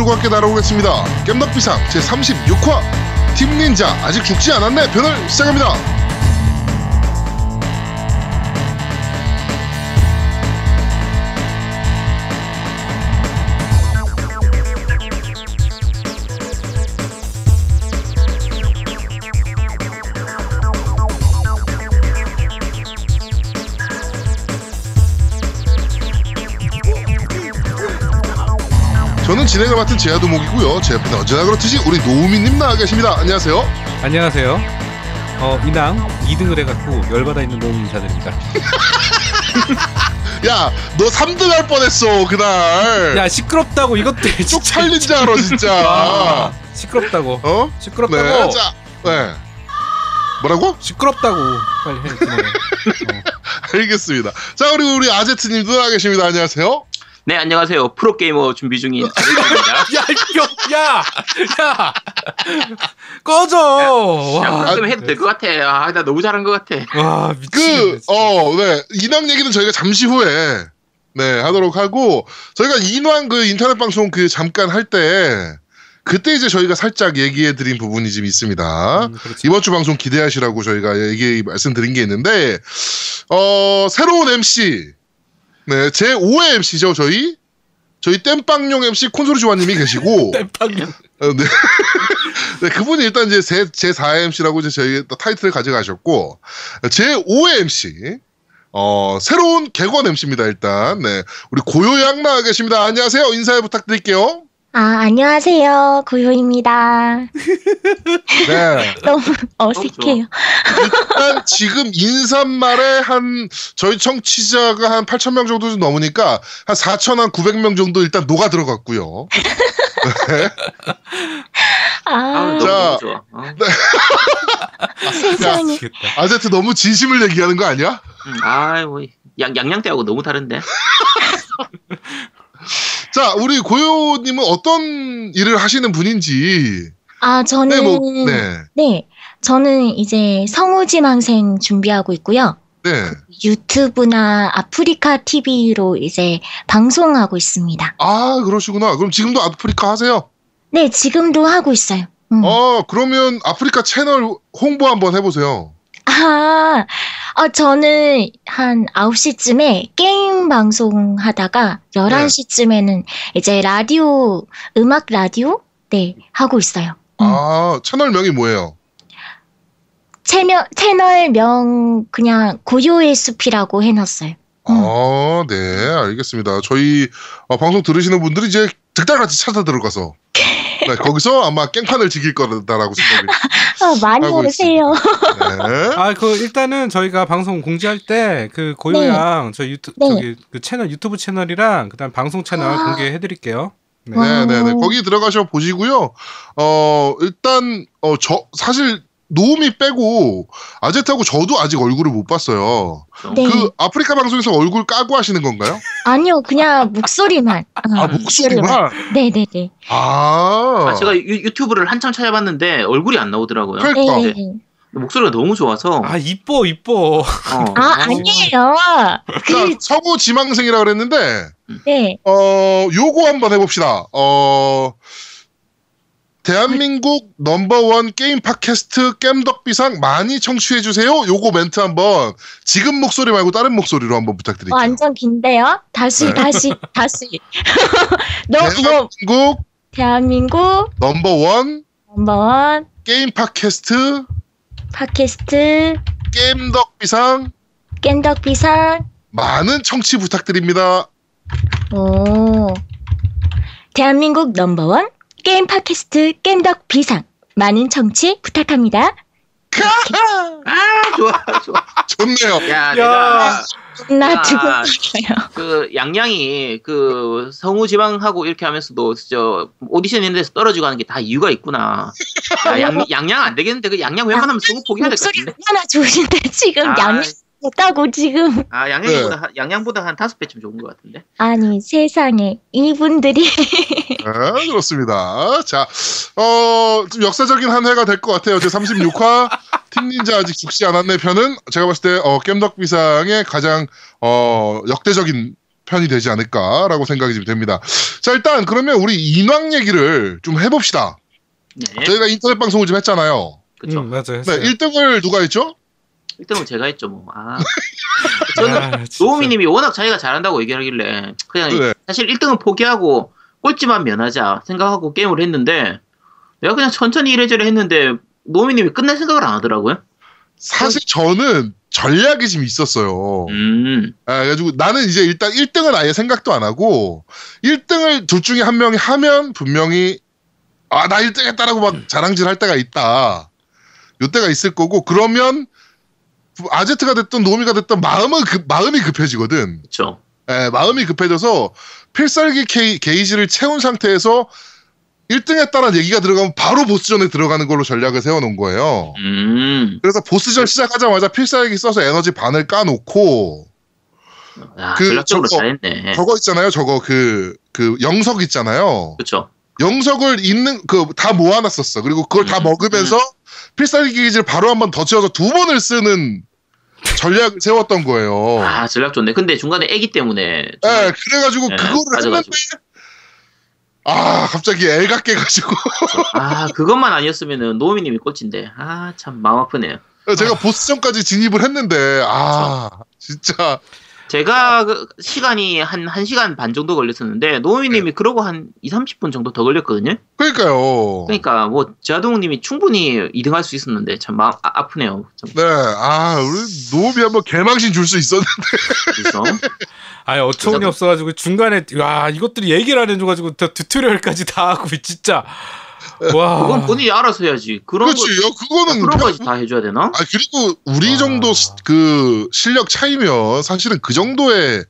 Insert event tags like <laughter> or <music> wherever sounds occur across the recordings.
덕후들과 함께 날아오겠습니다. 겜덕비상 제36화 팀 닌자 아직 죽지 않았네 편을 시작합니다. 진행을 맡은 제아도목이고요. 제 옆에는 언제나 그렇듯이 우리 노우미님 나와 계십니다. 안녕하세요. 안녕하세요. 어, 이낭 2등을 해갖고 열받아 있는 노무 인사드립니다. <laughs> 야, 너 3등 할 뻔했어 그날. 야, 시끄럽다고 이것 때문에 진짜. 쪽팔린 줄 알아 진짜. <laughs> 아, 시끄럽다고. 어? 시끄럽다고. 네, 자, 네. 뭐라고? 시끄럽다고. 빨리 해. <laughs> 어. 알겠습니다. 자, 그리고 우리 아제트님도 나와 계십니다. 안녕하세요. 네, 안녕하세요. 프로게이머 준비 중인 <laughs> 아저씨입니다. 야, 이거, 야! 야! 꺼져! 야, 와, 그렇게 해도 될 것 같아. 아, 나 너무 잘한 것 같아. 와 그, 미치겠네. 진짜. 어, 네. 인왕 얘기는 저희가 잠시 후에, 네, 하도록 하고, 저희가 인왕 그 인터넷 방송 그 잠깐 할 때, 그때 이제 저희가 살짝 얘기해 드린 부분이 좀 있습니다. 음, 그렇죠. 이번 주 방송 기대하시라고 저희가 얘기 말씀드린 게 있는데, 어, 새로운 MC, 네, 제 5회 MC죠, 저희? 저희 땜빵용 MC 콘솔이 조아님이 계시고, <laughs> 땜빵이. 어, 네. <laughs> 네, 그분이 일단 이제 제, 제 4회 MC라고 이제 저희 또 타이틀을 가져가셨고, 제 5회 MC, 어, 새로운 개건 MC입니다, 일단. 네. 우리 고요양 나와 계십니다. 안녕하세요. 인사해 부탁드릴게요. 아, 안녕하세요. 고요입니다. 네. <laughs> 너무 어색해요. 일단 지금 인사말에 한, 저희 청취자가 한 8,000명 정도 좀 넘으니까 한 4,000, 900명 정도 일단 녹아 들어갔고요. 아, 아, 너무, 자. 너무 좋아. 어. <laughs> 세상에. 미치겠다. 아제트 너무 진심을 얘기하는 거 아니야? 음, 아, 뭐, 양, 양양대하고 너무 다른데. <laughs> 자, 우리 고요님은 어떤 일을 하시는 분인지. 아, 저는 네, 뭐, 네. 네. 저는 이제 성우지망생 준비하고 있고요. 네. 유튜브나 아프리카 TV로 이제 방송하고 있습니다. 아, 그러시구나. 그럼 지금도 아프리카 하세요? 네, 지금도 하고 있어요. 음. 어, 그러면 아프리카 채널 홍보 한번 해보세요. 아, 어, 저는 한 9시쯤에 게임 방송 하다가 11시쯤에는 이제 라디오, 음악 라디오? 네, 하고 있어요. 음. 아, 채널명이 뭐예요? 채널, 채널명 그냥 고요의 숲이라고 해놨어요. 음. 아, 네, 알겠습니다. 저희 어, 방송 들으시는 분들이 이제 득달같이 찾아 들어가서 <laughs> 네, 거기서 아마 깽판을 지킬 거다라고 생각이 아, 많이 오세요. 네. 아, 그 일단은 저희가 방송 공지할 때 그 고요양 저 유튜 네. 저기 그 채널 유튜브 채널이랑 그다음 방송 채널 아. 공개해 드릴게요. 네. 네, 네, 네. 오. 거기 들어가셔 보시고요. 어, 일단 어, 저 사실 노움이 빼고 아제트하고 저도 아직 얼굴을 못 봤어요. 네. 그 아프리카 방송에서 얼굴 까고 하시는 건가요? 아니요, 그냥 <laughs> 목소리만. 아, 목소리만. 네네네. 아, 아, 제가 유, 유튜브를 한참 찾아봤는데 얼굴이 안 나오더라고요. 그러니까. 네. 목소리가 너무 좋아서. 아, 이뻐 이뻐. 어. 아, 아니에요. 그, 자, 성우 지망생이라 그랬는데 네. 어, 요거 한번 해봅시다. 어, 대한민국 넘버원 게임 팟캐스트 겜덕비상 많이 청취해주세요. 요거 멘트 한번 지금 목소리 말고 다른 목소리로 한번 부탁드릴게요. 완전 긴데요? 다시, 네. 다시, 다시. <laughs> 너, 뭐, 대한민국 대한민국 넘버원 넘버원 게임 팟캐스트 팟캐스트 겜덕비상 깬덕비상. 많은 청취 부탁드립니다. 오. 대한민국 넘버원 게임 팟캐스트 깬덕비상. 많은 청취 부탁합니다. 아, 좋아, 좋아. 좋네요. 야, 야. 내가 나 야. 두고 싶어요. 그 양양이 그 성우 지망하고 이렇게 하면서도 저 오디션 있는 데서 떨어지고 하는 게 다 이유가 있구나. 야, 양, 양양 안 되겠는데 그 양양 웬만하면 성우 포기해야 될것 목소리 같은데. 얼마나 좋으신데 지금 아, 양이 못하고 지금 아 양양보다 한- 양양보다 한 다섯 배쯤 좋은 것 같은데. 아니 세상에 이분들이 네, <laughs> 그렇습니다. 자, 어, 좀 역사적인 한 해가 될 것 같아요. 제 36화 팀 닌자 아직 죽지 않았네 편은 제가 봤을 때 어, 겜덕비상의 가장 어, 역대적인 편이 되지 않을까라고 생각이 좀 됩니다. 자 일단 그러면 우리 인왕 얘기를 좀 해봅시다. 네. 저희가 인터넷 방송을 좀 했잖아요. 그쵸. 음, 맞아요. 네, 했어요. 1등을 누가 했죠? 1등은 제가 했죠, 뭐. 아. <laughs> 저는 아, 진짜. 노우미 님이 워낙 자기가 잘한다고 얘기하길래 그냥 네. 사실 1등은 포기하고 꼴찌만 면하자 생각하고 게임을 했는데 내가 그냥 천천히 이래저래 했는데 노우미 님이 끝낼 생각을 안 하더라고요. 사실 저는 전략이 좀 있었어요. 음, 아, 그래가지고 나는 이제 일단 1등은 아예 생각도 안 하고 1등을 둘 중에 한 명이 하면 분명히 아, 나 1등 했다라고 막 자랑질 할 때가 있다. 요 때가 있을 거고 그러면 아제트가 됐든 노미가 됐든 마음은 급, 마음이 급해지거든. 그쵸. 예, 마음이 급해져서 필살기 케이, 게이지를 채운 상태에서 1등 했다는 얘기가 들어가면 바로 보스전에 들어가는 걸로 전략을 세워놓은 거예요. 음, 그래서 보스전 시작하자마자 필살기 써서 에너지 반을 까놓고 야, 그 전략적으로 저거- 잘했네. 저거 있잖아요. 저거 그, 그 영석 있잖아요. 그쵸. 영석을 있는, 그, 다 모아놨었어. 그리고 그걸 다 음, 먹으면서 필살기 게이지를 바로 한 번 더 채워서 두 번을 쓰는 전략을 세웠던 거예요. 아, 전략 좋네. 근데 중간에 애기 때문에 예, 정말 그래가지고 네, 그거를 맞아, 했는데, 아, 갑자기 애가 깨가지고. <laughs> 아, 그것만 아니었으면은 노우미님이 꼴찌인데. 아, 참 마음 아프네요. 제가 보스전까지 진입을 했는데, 아, 진짜. 제가 그 시간이 한 1시간 반 정도 걸렸었는데 노우미님이 그러고 한 2, 30분 정도 더 걸렸거든요. 그러니까요. 그러니까 뭐 제아동님이 충분히 2등할 수 있었는데 참 마음 아, 프네요 네, 아, 우리 노비 한번 개망신 줄 수 있었는데. 그래서 <laughs> 아니 어처구니 없어가지고 중간에 와 이것들이 얘기를 안 해줘가지고 더 튜토리얼까지 다 하고 진짜 와 그건 본인이 알아서 해야지. 그런 거 그렇지, 요 그거는. 그런 거까지 다 해줘야 되나? 아, 그리고 우리 와. 정도 시- 그 실력 차이면 사실은 그 정도의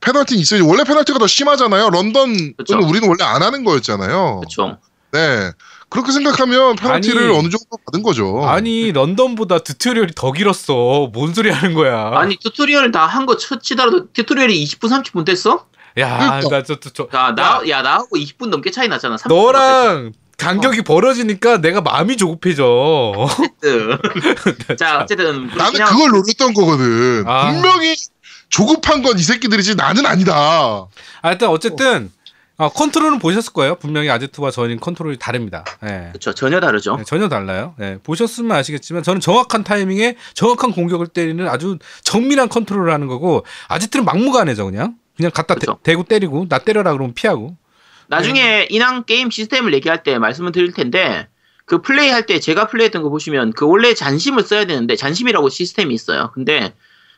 페널티는 있어야지. 원래 페널티가 더 심하잖아요. 런던은 그쵸. 우리는 원래 안 하는 거였잖아요. 그렇죠. 네. 그렇게 생각하면 페널티를 아니, 어느 정도 받은 거죠. 아니 런던보다 튜토리얼이 더 길었어 뭔 소리 하는 거야 아니 튜토리얼 다 한거 치더라도 튜토리얼이 20분 30분 됐어? 그러니까. 야나저저 야, 나, 야, 나하고 20분 넘게 차이 났잖아. 30분 너랑 간격이 벌어지니까 내가 마음이 조급해져 어쨌든. <laughs> 자, 어쨌든. 나는 그냥 그걸 노렸던 거거든. 아. 분명히 조급한 건 이 새끼들이지 나는 아니다. 아, 일단 어쨌든 어, 컨트롤은 보셨을 거예요 분명히 아제트와 저는 컨트롤이 다릅니다 예. 그렇죠. 전혀 다르죠. 네, 전혀 달라요. 예, 보셨으면 아시겠지만 저는 정확한 타이밍에 정확한 공격을 때리는 아주 정밀한 컨트롤을 하는 거고 아지트는 막무가내죠 그냥 그냥 갖다 대, 그쵸. 대고 때리고 나 때려라 그러면 피하고 나중에 인왕 게임 시스템을 얘기할 때 말씀을 드릴 텐데 그 플레이 할 때 제가 플레이했던 거 보시면 그 원래 잔심을 써야 되는데 잔심이라고 시스템이 있어요. 근데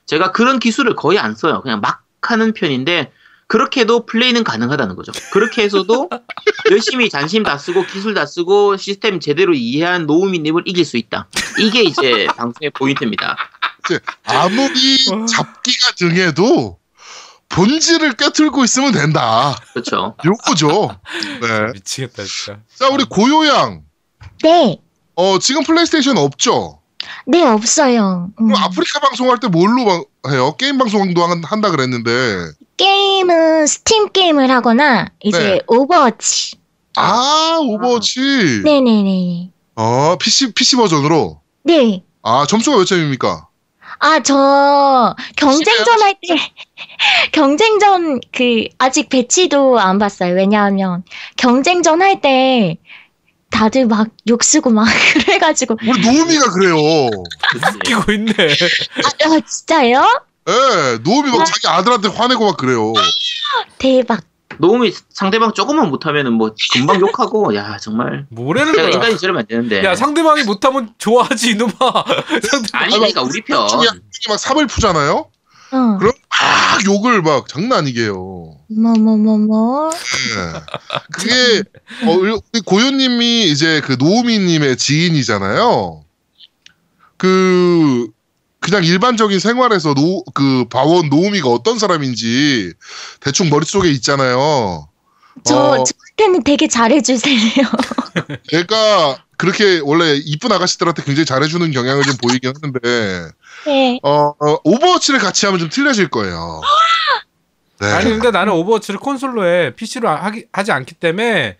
제가 그런 기술을 거의 안 써요. 그냥 막 하는 편인데 그렇게 해도 플레이는 가능하다는 거죠. 그렇게 해서도 <laughs> 열심히 잔심 다 쓰고 기술 다 쓰고 시스템 제대로 이해한 노우미님을 이길 수 있다. 이게 이제 방송의 포인트입니다. 아무리 어. 잡기가 능해도 본질을 꿰뚫고 있으면 된다. 그렇죠. 요거죠. <laughs> 네. 미치겠다 진짜. 자, 우리 고요양. 네. 어, 지금 플레이스테이션 없죠? 네, 없어요. 음. 그럼 아프리카 방송할 때 뭘로 방- 해요? 게임 방송도 한- 한다 그랬는데. 게임은 스팀 게임을 하거나 이제 네. 오버워치. 아, 오버워치. 네네네. 어, PC, PC 버전으로. 네. 아, 점수가 몇 점입니까? 아, 저 경쟁전 할 때 <laughs> 경쟁전 그 아직 배치도 안 봤어요. 왜냐하면 경쟁전 할 때 다들 막 욕 쓰고 막 <laughs> 그래가지고 우리 노우미가 그래요. 끼고 있네. 아, 아, 진짜요? 예, 노우미 막 자기 아들한테 화내고 막 그래요. 대박. 노우미 상대방 조금만 못하면은 뭐 금방 욕하고 <laughs> 야 정말 뭐라는 제가 거야? 인간이 저러면 안 되는데 야 상대방이 못하면 좋아하지 이놈아. <laughs> 상대... 아니 그러니까 우리 편 막 삽을 푸잖아요? 어. 그럼 막 욕을 막 장난 아니게 해요. 뭐뭐뭐 뭐. 예. 그게, 어, 우리 고요님이 이제 그 노우미님의 지인이잖아요. 그, 그냥 일반적인 생활에서 노, 그 바원 노우미가 어떤 사람인지 대충 머릿속에 있잖아요. 저 어. 저한테는 되게 잘해주세요. <laughs> 걔가 그렇게 원래 이쁜 아가씨들한테 굉장히 잘해주는 경향을 좀 보이긴 하는데, 네. 어, 어, 오버워치를 같이 하면 좀 틀려질 거예요. 네. 아니 근데 나는 오버워치를 콘솔로 해 PC로 하기, 하지 않기 때문에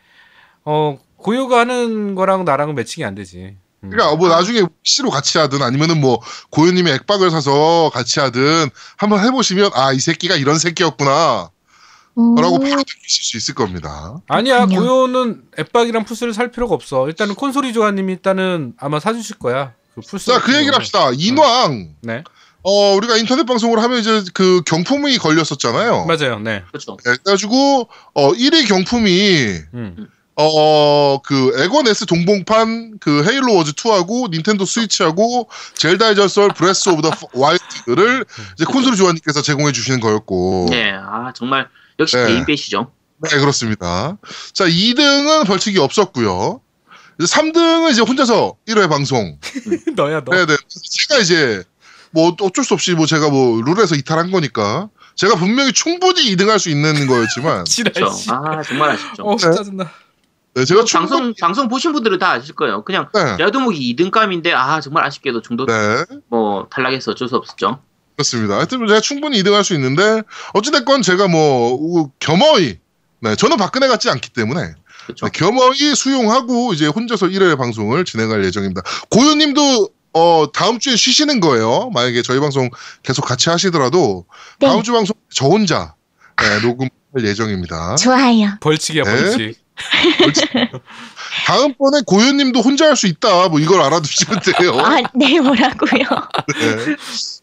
어 고요가 하는 거랑 나랑은 매칭이 안 되지. 음. 그러니까 뭐 나중에 PC로 같이 하든 아니면은 뭐 고요님이 액박을 사서 같이 하든 한번 해보시면 아 이 새끼가 이런 새끼였구나 오. 바로 느끼실 수 있을 겁니다. 아니야. 고요는 엑박이랑 플스를 살 필요가 없어. 일단은 콘솔이 조아님이 일단은 아마 사주실 거야. 그 플스. 자, 그 얘기를 합시다. 인왕. 네 어, 우리가 인터넷 방송을 하면 이제 그 경품이 걸렸었잖아요. 맞아요. 네. 그렇죠. 네, 그래가지고, 어, 1위 경품이, 음. 어, 그, 엑원 S 동봉판, 그, 헤일로 워즈 2하고, 닌텐도 스위치하고, 젤다의 전설 Breath of the <laughs> Wild를 이제 콘솔 조아님께서 제공해 주시는 거였고. 네, 아 정말 역시 네. 대인배시죠. 네, 그렇습니다. 자, 2등은 벌칙이 없었고요. 이제 3등은 이제 혼자서 1회 방송. <laughs> 너야 너. 네, 네. 제가 이제 뭐 어쩔 수 없이 뭐 제가 뭐 룰에서 이탈한 거니까 제가 분명히 충분히 2등 할 수 있는 거였지만 <laughs> 지랄. 아 정말 아쉽죠. 어 짜증나. 네, 제가 방송 충분히 방송 보신 분들은 다 아실 거예요. 그냥 네, 야도목이 2등감인데 아 정말 아쉽게도 정도 네, 뭐 탈락해서 어쩔 수 없었죠. 그렇습니다. 하여튼 제가 충분히 2등할 수 있는데 어찌됐건 제가 뭐 겸허히 네, 저는 박근혜 같지 않기 때문에 그렇죠. 네, 겸허히 수용하고 이제 혼자서 1회 방송을 진행할 예정입니다. 고유님도 어 다음 주에 쉬시는 거예요. 만약에 저희 방송 계속 같이 하시더라도 네. 다음 주 방송 저 혼자 네, 녹음할 예정입니다. 좋아요. 벌칙이야 네. 벌칙. <laughs> 다음번에 고유님도 혼자 할 수 있다. 뭐 이걸 알아두시면 돼요. 아, 네, 뭐라고요? 네.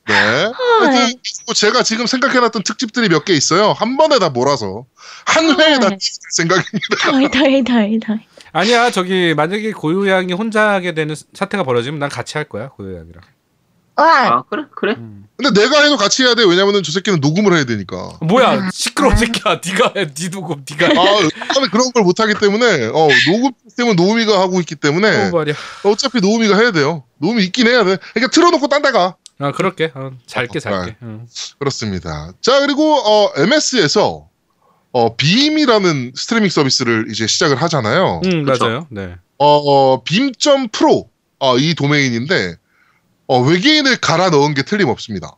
네. 하여튼 제가 지금 생각해놨던 특집들이 몇 개 있어요. 한 번에 다 몰아서 한 회에 다 네. 생각입니다. 덜, 덜, 덜, 덜. 아니야 저기 만약에 고요양이 혼자 하게 되는 사태가 벌어지면 난 같이 할 거야 고요양이랑. 와, 아 그래 그래. 음. 근데 내가 해도 같이 해야 돼. 왜냐면은 저 새끼는 녹음을 해야 되니까. 뭐야 시끄러운 새끼야. 네가 해. 네 녹음 네가 해. 아, 나는 그런 걸 못하기 때문에 어 녹음 시스템은 노우미가 하고 있기 때문에 어, 말이야. 어차피 노우미가 해야 돼요. 노우미 있긴 해야 돼. 그러니까 틀어놓고 딴 데 가. 아 그럴게. 어, 잘게 잘게. 응. 그렇습니다. 자 그리고 어, MS에서 어, 빔이라는 스트리밍 서비스를 이제 시작을 하잖아요. 응 그쵸. 맞아요. 네. 어, beam.pro pro 어, 이 도메인인데 어, 외계인을 갈아 넣은 게 틀림없습니다.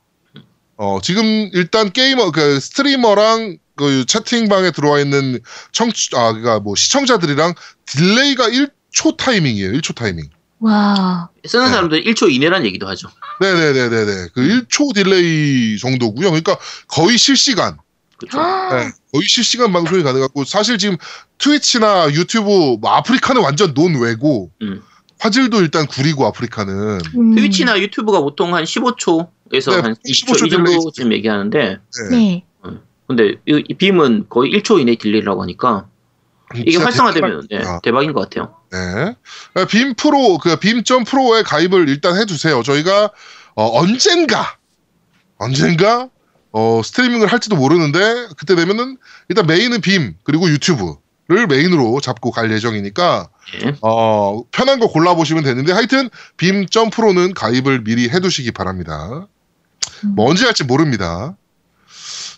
어, 지금 일단 게이머 그 스트리머랑 그 채팅방에 들어와 있는 청취 아 그러니까 뭐 시청자들이랑 delay가 1초 타이밍이에요. 1초 타이밍. 와. 쓰는 네. 사람들 1초 이내란 얘기도 하죠. 네네네네네. 그 1초 delay 정도고요. 그러니까 거의 실시간. 그렇죠. 네, 거의 실시간 방송이 가능하고 사실 지금 트위치나 유튜브 뭐 아프리카는 완전 논외고 음. 화질도 일단 구리고 아프리카는 음. 트위치나 유튜브가 보통 한 15초에서 네, 한 15초 20초 이 정도쯤 얘기하는데 네. 네. 근데 이, 이 빔은 거의 1초 이내 delay라고 하니까 이게 활성화되면 네, 대박입니다. 대박인 것 같아요. 네. 빔 프로 그 빔점 프로에 가입을 일단 해두세요. 저희가 어, 언젠가 언젠가 어, 스트리밍을 할지도 모르는데 그때 되면은 일단 메인은 빔 그리고 유튜브를 메인으로 잡고 갈 예정이니까 예. 어, 편한 거 골라보시면 되는데 하여튼 빔 점 프로는 가입을 미리 해두시기 바랍니다. 뭐 언제 할지 모릅니다.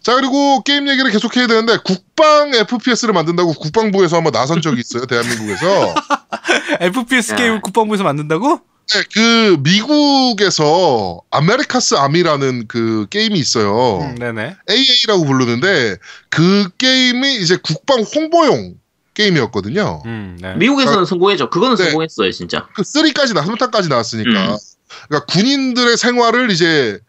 자 그리고 게임 얘기를 계속해야 되는데 국방 FPS를 만든다고 국방부에서 한번 나선 적이 있어요 대한민국에서 <laughs> FPS 야. 게임 국방부에서 만든다고? 네, 그 미국에서 America's Army라는 그 게임이 있어요 음, 네네. AA라고 부르는데 그 게임이 이제 국방 홍보용 게임이었거든요 음, 네. 미국에서는 성공했죠. 그거는 네. 성공했어요, 진짜. 그 3까지 나 3탄까지 나왔으니까 음. 그러니까 군인들의 생활을 이제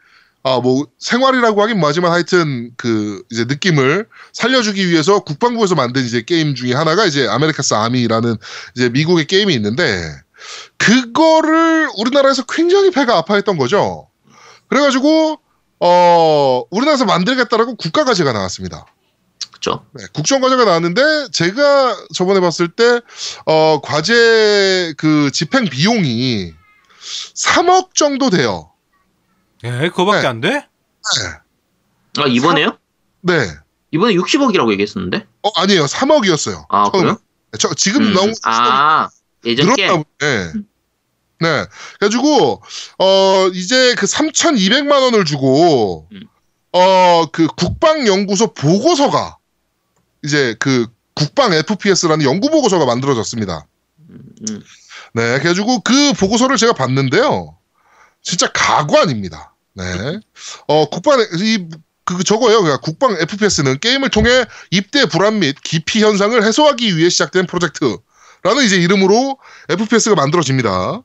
아 뭐 생활이라고 하긴 뭐하지만 하여튼 그 이제 느낌을 살려주기 위해서 국방부에서 만든 이제 게임 중에 하나가 이제 America's Army라는 이제 미국의 게임이 있는데 그거를 우리나라에서 굉장히 배가 아파했던 거죠. 그래가지고 어 우리나라에서 만들겠다라고 국가 과제가 나왔습니다. 그쵸. 네, 국정 과제가 나왔는데 제가 저번에 봤을 때 어, 과제 그 집행 비용이 3억 정도 돼요. 예, 그거밖에 네. 안 돼? 아, 이번에요? 네. 이번에 60억이라고 얘기했었는데? 어, 아니에요. 3억이었어요. 아, 그래요? 저, 지금 음. 나온 아, 예전 게? 보네. 네. 그래가지고, 어, 이제 그 3,200만 원을 주고, 음. 어, 그 국방연구소 보고서가, 이제 그 국방 FPS라는 연구 보고서가 만들어졌습니다. 음, 네. 그래가지고 그 보고서를 제가 봤는데요. 진짜 가관입니다. 네. 어, 국방, 이, 그, 저거예요. 그러니까 국방 FPS는 게임을 통해 입대 불안 및 기피 현상을 해소하기 위해 시작된 프로젝트라는 이제 이름으로 FPS가 만들어집니다.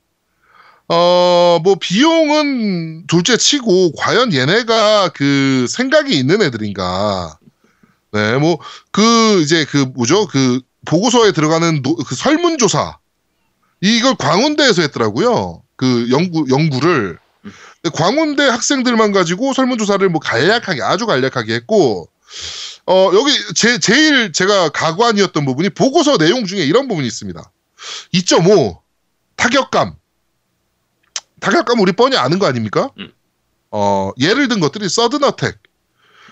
어, 뭐, 비용은 둘째 치고, 과연 얘네가 그 생각이 있는 애들인가. 네, 뭐 그 이제 그 뭐죠? 그 보고서에 들어가는 노- 그 설문조사 이걸 광운대에서 했더라고요. 그 연구 연구를 광운대 학생들만 가지고 설문조사를 뭐 간략하게 아주 간략하게 했고 어 여기 제 제일 제가 가관이었던 부분이 보고서 내용 중에 이런 부분이 있습니다. 2.5 타격감 타격감 우리 뻔히 아는 거 아닙니까? 음. 어 예를 든 것들이 서든 어택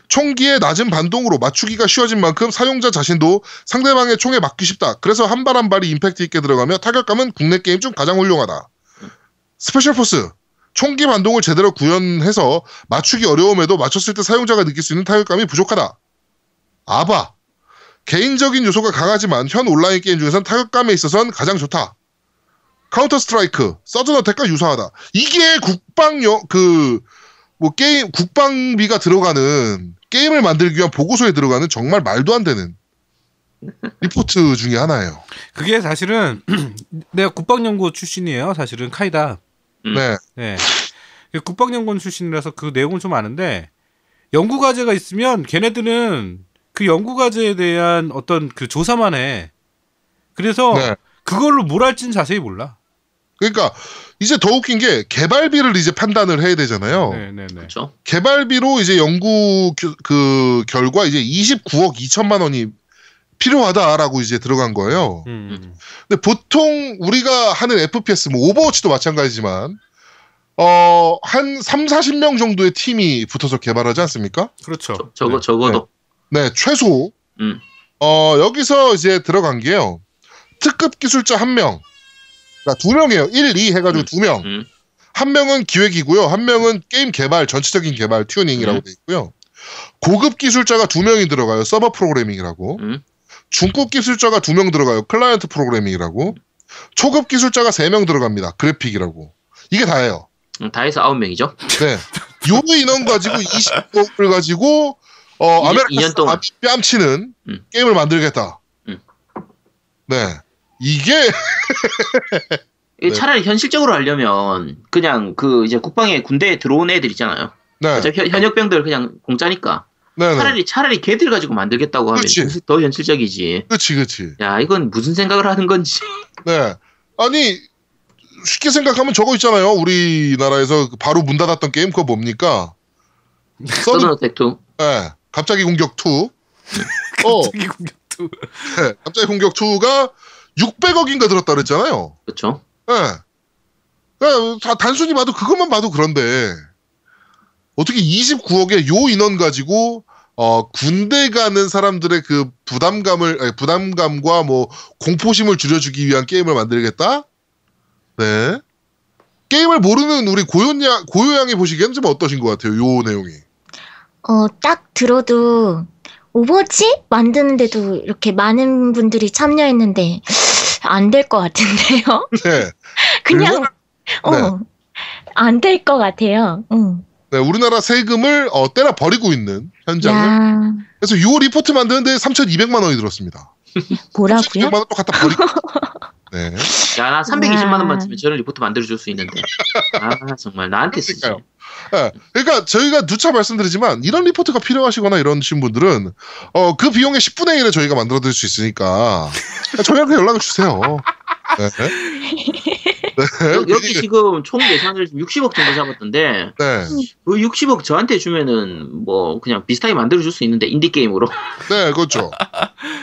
총기의 낮은 반동으로 맞추기가 쉬워진 만큼 사용자 자신도 상대방의 총에 맞기 쉽다. 그래서 한 발 한 발이 임팩트 있게 들어가며 타격감은 국내 게임 중 가장 훌륭하다. 스페셜 포스. 총기 반동을 제대로 구현해서 맞추기 어려움에도 맞췄을 때 사용자가 느낄 수 있는 타격감이 부족하다. AVA. 개인적인 요소가 강하지만 현 온라인 게임 중에선 타격감에 있어서는 가장 좋다. 카운터 스트라이크, 서든 어택과 유사하다. 이게 국방용 그 뭐 게임 국방비가 들어가는 게임을 만들기 위한 보고서에 들어가는 정말 말도 안 되는 <laughs> 리포트 중에 하나예요. 그게 사실은 <clears throat> 내가 국방연구 출신이에요. 사실은 KIDA. 음. 네, 네. 그 국방연구원 출신이라서 그 내용은 좀 아는데 연구 과제가 있으면 걔네들은 그 연구 과제에 대한 어떤 그 조사만 해. 그래서 네. 그걸로 뭘 할지는 자세히 몰라. 그러니까 이제 더 웃긴 게 개발비를 이제 판단을 해야 되잖아요. 네, 네, 네. 그렇죠. 개발비로 이제 연구 그, 그 결과 이제 29억 2천만 원이 필요하다라고 이제 들어간 거예요. 음. 근데 보통 우리가 하는 FPS 뭐 오버워치도 마찬가지지만 어, 한 3, 40명 정도의 팀이 붙어서 개발하지 않습니까? 그렇죠. 저, 저거 적어도 네, 최소. 음. 어, 여기서 이제 들어간 게요. 특급 기술자 한 명. 그러니까 두 명이에요. 1, 2 해가지고 음. 두 명. 음. 한 명은 기획이고요. 한 명은 게임 개발, 전체적인 개발, 튜닝이라고 음. 돼 있고요. 고급 기술자가 두 명이 들어가요. 서버 프로그래밍이라고. 음. 중급 기술자가 두 명 들어가요. 클라이언트 프로그래밍이라고. 초급 기술자가 세 명 들어갑니다. 그래픽이라고. 이게 다예요. 음, 다 해서 9명이죠. 네. 요 인원 가지고 20억을 가지고 어 아메리카 동안. 뺨치는 음. 게임을 만들겠다. 음. 네. 이게 <laughs> 네. 차라리 현실적으로 하려면 그냥 그 이제 국방에 군대에 들어온 애들 있잖아요. 네. 어차피 현- 현역병들 그냥 공짜니까 네. 네. 차라리 차라리 걔들 가지고 만들겠다고 하면 그렇지. 더 현실적이지. 그렇지, 그렇지. 야 이건 무슨 생각을 하는 건지. 네. 아니 쉽게 생각하면 저거 있잖아요. 우리나라에서 그 바로 문 닫았던 게임 그거 뭡니까? 서든 서든 어택 2 네. 갑자기 공격 2. <laughs> 어, 갑자기 공격도. 네. 갑자기 공격 2가 600억인가 들었다 그랬잖아요. 그렇죠. 예. 그러니까 다 단순히 봐도 그것만 봐도 그런데 어떻게 29억의 요 인원 가지고 어 군대 가는 사람들의 그 부담감을 아니, 부담감과 뭐 공포심을 줄여주기 위한 게임을 만들겠다? 네. 게임을 모르는 우리 고요양 고요양이 보시기에는 좀 어떠신 것 같아요? 요 내용이. 어, 딱 들어도 오버워치 만드는데도 이렇게 많은 분들이 참여했는데 안 될 것 같은데요? <laughs> 네. 그냥 네. 어, 안될 것 같아요. 응. 네, 우리나라 세금을 어, 때려 버리고 있는 현장을. 야, 그래서 요 리포트 만드는데 3,200만 원이 들었습니다. 뭐라고요? 3,200만 원또 갖다 버리고. <laughs> 네. 야 나 320만 원만 야. 쓰면 저런 리포트 만들어 줄 수 있는데. 아 정말 나한테 쓰지. 예, 그러니까 저희가 누차 말씀드리지만 이런 리포트가 필요하시거나 이러신 분들은 어, 그 비용의 10분의 1을 저희가 만들어 드릴 수 있으니까 <laughs> 저희한테 연락을 주세요. 네. <laughs> 네. 여- 여기 지금 총 예산을 60억 정도 잡았던데 네. 그 60억 저한테 주면은 뭐 그냥 비슷하게 만들어 줄 수 있는데 인디 게임으로. 네, 그렇죠.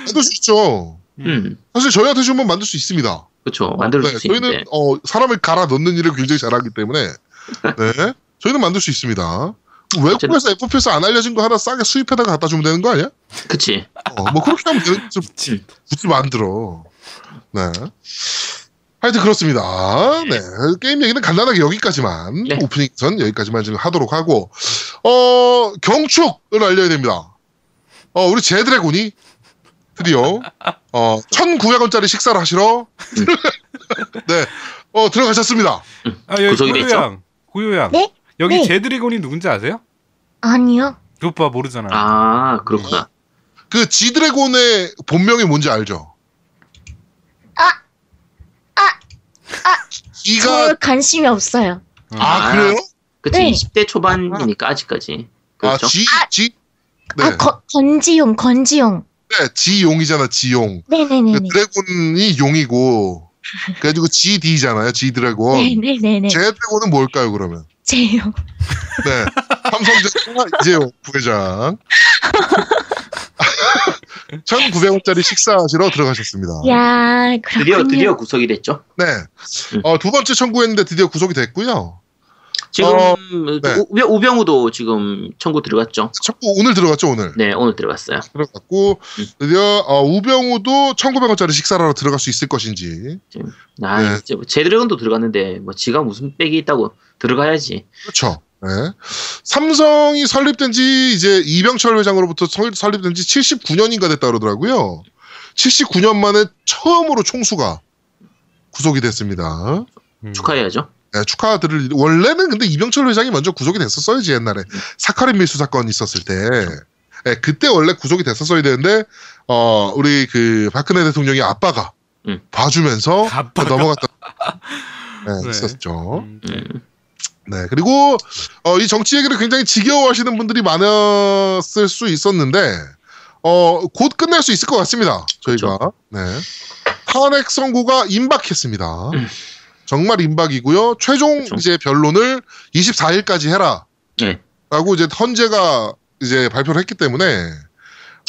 만들 수 있죠. 음. 사실 저희한테 주면 만들 수 있습니다. 그렇죠. 만들어 네, 줄수 저희는 있는데. 어, 사람을 갈아 넣는 일을 굉장히 잘하기 때문에 네. <laughs> 저희는 만들 수 있습니다. 외국에서 FPS 안 알려진 거 하나 싸게 수입해다가 갖다 주면 되는 거 아니야? 그치. 어, 뭐 그렇게 하면 되는 좀 그치. 굳이 만들어. 네. 하여튼 그렇습니다. 네. 게임 얘기는 간단하게 여기까지만 네. 오프닝선 여기까지만 지금 하도록 하고 어 경축을 알려야 됩니다. 어 우리 제드래곤이 드디어 어 1,900원짜리 식사를 하시러 <laughs> 네. 어 들어가셨습니다. 아 여기? 고요양. 고요양. 네? 여기 네. 제드래곤이 누군지 아세요? 아니요. 그 오빠 모르잖아. 아 그렇구나. 그 지드래곤의 본명이 뭔지 알죠? 아! 아! 아! 이가 저 관심이 없어요. 아 그래요? 그치. 네. 20대 초반이니까 아직까지. 아 그렇죠. 지지 네, 아, 거, 건지용, 건지용. 네, 지용이잖아, 지용. 네네네네. 그 드래곤이 용이고, 그래가지고 GD잖아요, G 드래곤. <laughs> 네네네네. 제 드래곤은 뭘까요, 그러면? 제용. <laughs> 네. 삼성전자 이재용 부회장. <laughs> 1,900원짜리 식사하시러 들어가셨습니다. 야. 드디어 드디어 구속이 됐죠. 네. 어, 두 번째 청구했는데 드디어 구속이 됐고요. 지금 어, 네. 우, 우병우도 지금 청구 들어갔죠. 청구 오늘 들어갔죠, 오늘. 네, 오늘 들어갔어요. 들어갔고, 음. 드디어 어, 우병우도 1,900원짜리 식사를 하러 들어갈 수 있을 것인지. 아, 네. 이제 뭐 제드래곤도 들어갔는데 뭐 지가 무슨 빽이 있다고 들어가야지. 그렇죠. 네. 삼성이 설립된 지 이제 이병철 회장으로부터 설, 설립된 지 79년인가 됐다 그러더라고요. 79년 만에 처음으로 총수가 구속이 됐습니다. 음. 축하해야죠. 네, 축하드릴 원래는 근데 이병철 회장이 먼저 구속이 됐었어야지 옛날에 사카린 밀수 사건 있었을 때 네, 그때 원래 구속이 됐었어야 되는데 어 우리 그 박근혜 대통령이 아빠가 음. 봐주면서 아빠가. 넘어갔다 <laughs> 네, 네. 있었죠. 음, 네. 그리고 어, 이 정치 얘기를 굉장히 지겨워하시는 분들이 많았을 수 있었는데 어, 곧 끝날 수 있을 것 같습니다. 저희가 네 탄핵 선고가 임박했습니다. 음. 정말 임박이고요. 최종 그렇죠. 이제 변론을 24일까지 해라. 네. 라고 이제 헌재가 이제 발표를 했기 때문에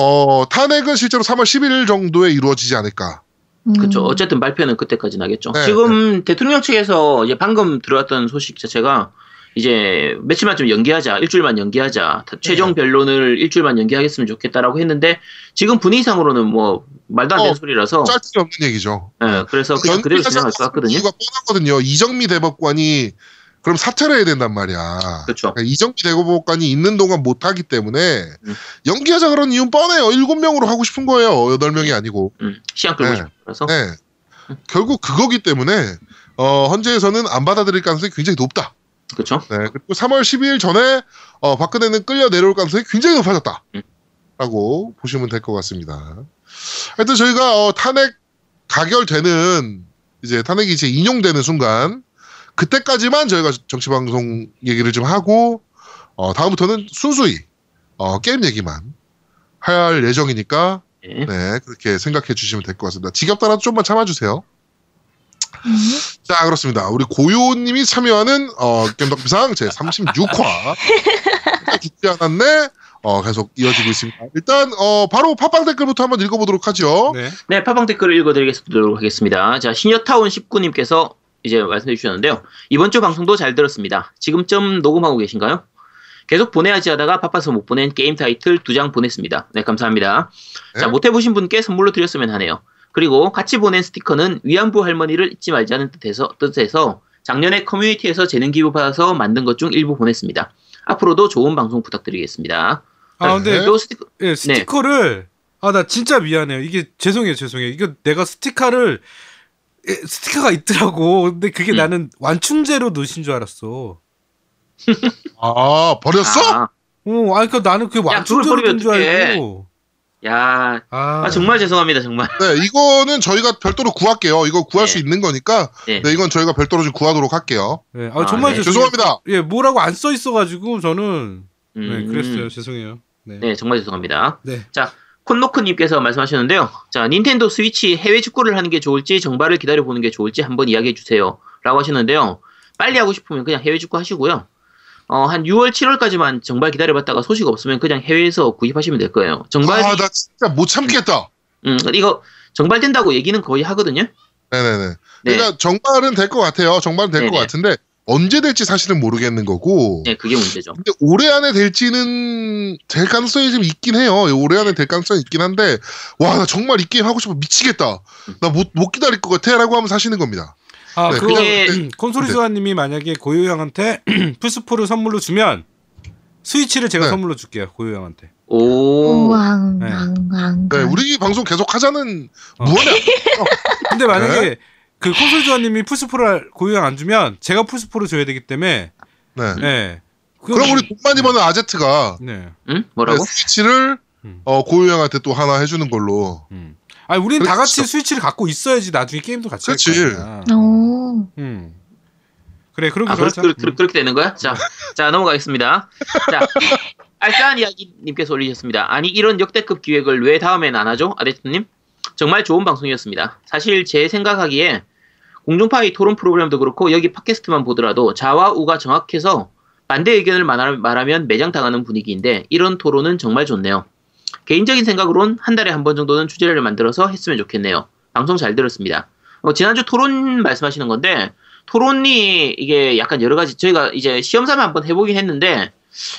어, 탄핵은 실제로 3월 11일 정도에 이루어지지 않을까. 음. 그렇죠. 어쨌든 발표는 그때까지 나겠죠. 네, 지금 대통령 측에서 이제 방금 들어왔던 소식 자체가 이제 며칠만 좀 연기하자, 일주일만 연기하자, 네. 최종 변론을 일주일만 연기하겠으면 좋겠다라고 했는데 지금 분위기상으로는 뭐 말도 안 되는 어, 소리라서 짤 데가 없는 얘기죠. 예, 그래서 그냥 그대로 진행할 것 같거든요. 이유가 뻔하거든요. 이정미 대법관이 그럼 사퇴를 해야 된단 말이야. 그렇죠. 그러니까 이정미 대법관이 있는 동안 못 하기 때문에 음. 연기하자 그런 이유는 뻔해요. 일곱 명으로 하고 싶은 거예요. 여덟 명이 아니고. 음, 시간 끌고 네. 싶어서 네. 결국 그거기 때문에 어, 헌재에서는 안 받아들일 가능성이 굉장히 높다. 그렇죠. 네. 그리고 3월 12일 전에 어, 박근혜는 끌려 내려올 가능성이 굉장히 높아졌다. 음. 라고 보시면 될 것 같습니다. 하여튼 저희가 어, 탄핵 가결되는 이제 탄핵이 이제 인용되는 순간 그때까지만 저희가 정치 방송 얘기를 좀 하고 어, 다음부터는 순수히 어, 게임 얘기만 할 예정이니까 네. 네 그렇게 생각해 주시면 될 것 같습니다. 지겹더라도 좀만 참아주세요. 음. 자 그렇습니다. 우리 고요님이 참여하는 어, 겜덕비상 제 36화 <laughs> 죽지 않았네. 어, 계속 이어지고 있습니다. 일단 어, 바로 팟빵 댓글부터 한번 읽어보도록 하죠. 네. 네, 파방 댓글을 읽어드리도록 하겠습니다. 자, 신여타운 19님께서 이제 말씀해 주셨는데요. 이번 주 방송도 잘 들었습니다. 지금쯤 녹음하고 계신가요? 계속 보내야지 하다가 바빠서 못 보낸 게임 타이틀 두 장 보냈습니다. 네, 감사합니다. 네. 자, 못 해보신 분께 선물로 드렸으면 하네요. 그리고 같이 보낸 스티커는 위안부 할머니를 잊지 말자는 뜻에서, 뜻에서 작년에 커뮤니티에서 재능 기부 받아서 만든 것 중 일부 보냈습니다. 앞으로도 좋은 방송 부탁드리겠습니다. 아 근데 네. 요 스티커, 예, 스티커를 아 나 진짜 미안해요. 이게 죄송해요, 죄송해요. 이거 내가 스티커를 예, 스티커가 있더라고. 근데 그게 음. 나는 완충제로 넣으신 줄 알았어. 아 버렸어? 아, 어, 아 그러니까 나는 그게 완충제로 된 줄. 알고. 야, 아, 아, 정말 죄송합니다, 정말. 네 이거는 저희가 별도로 구할게요. 이거 구할 네. 수 있는 거니까 네. 네 이건 저희가 별도로 좀 구하도록 할게요. 네. 아, 아, 정말 네. 죄송해요. 죄송합니다. 예, 뭐라고 안 써 있어가지고 저는 네, 음, 그랬어요. 죄송해요. 네. 네, 정말 죄송합니다. 네. 콘노크님께서 말씀하셨는데요. 자, 닌텐도 스위치 해외 축구를 하는 게 좋을지 정발을 기다려보는 게 좋을지 한번 이야기해 주세요. 라고 하셨는데요. 빨리 하고 싶으면 그냥 해외 축구 하시고요. 어, 한 6월, 7월까지만 정발 기다려봤다가 소식 없으면 그냥 해외에서 구입하시면 될 거예요. 정발, 아 나 진짜 못 참겠다. 음, 이거 정발된다고 얘기는 거의 하거든요. 네네네. 네. 그러니까 정발은 될 것 같아요. 정발은 될 것. 같은데 언제 될지 사실은 모르겠는 거고. 네, 그게 문제죠. 근데 올해 안에 될지는 될 가능성이 좀 있긴 해요. 올해 안에 될 가능성이 있긴 한데 와 나 정말 이 게임 하고 싶어 미치겠다. 나 못 못 기다릴 것 같아 라고 하면 사시는 겁니다. 아, 네, 그거 그냥- 콘솔이 수아님이 만약에 고요 형한테 <clears throat> 플스4를 선물로 주면 스위치를 제가 네. 선물로 줄게요. 고요 형한테. 오, 왕왕왕 왕. 네, 우리 방송 계속 하자는 어. 무언이 <laughs> 근데 만약에 그 콘솔 수아님이 플스4를 고요 형안 주면 제가 플스4를 줘야 되기 때문에 네. 네. 그럼 우리 돈 많이 버는 아제트가 네. 응? 뭐라고? 네, 스위치를 음. 어, 고유형한테 또 하나 해주는 걸로. 음. 아니 우린 다 그렇죠. 같이 스위치를 갖고 있어야지 나중에 게임도 같이 할 그렇지. 거야. 오. 음. 그래 그렇게 아, 그렇, 하자. 그, 그, 그렇게 되는 거야? 자, 자, 넘어가겠습니다. 자, <laughs> 알싸한 이야기님께서 올리셨습니다. 아니 이런 역대급 기획을 왜 다음엔 안 하죠? 아데트님? 정말 좋은 방송이었습니다. 사실 제 생각하기에 공중파의 토론 프로그램도 그렇고 여기 팟캐스트만 보더라도 좌와 우가 정확해서 반대 의견을 말하- 말하면 매장당하는 분위기인데 이런 토론은 정말 좋네요. 개인적인 생각으론 한 달에 한 번 정도는 주제를 만들어서 했으면 좋겠네요. 방송 잘 들었습니다. 어, 지난주 토론 말씀하시는 건데 토론이 이게 약간 여러 가지 저희가 이제 시험 삼아 한번 해보긴 했는데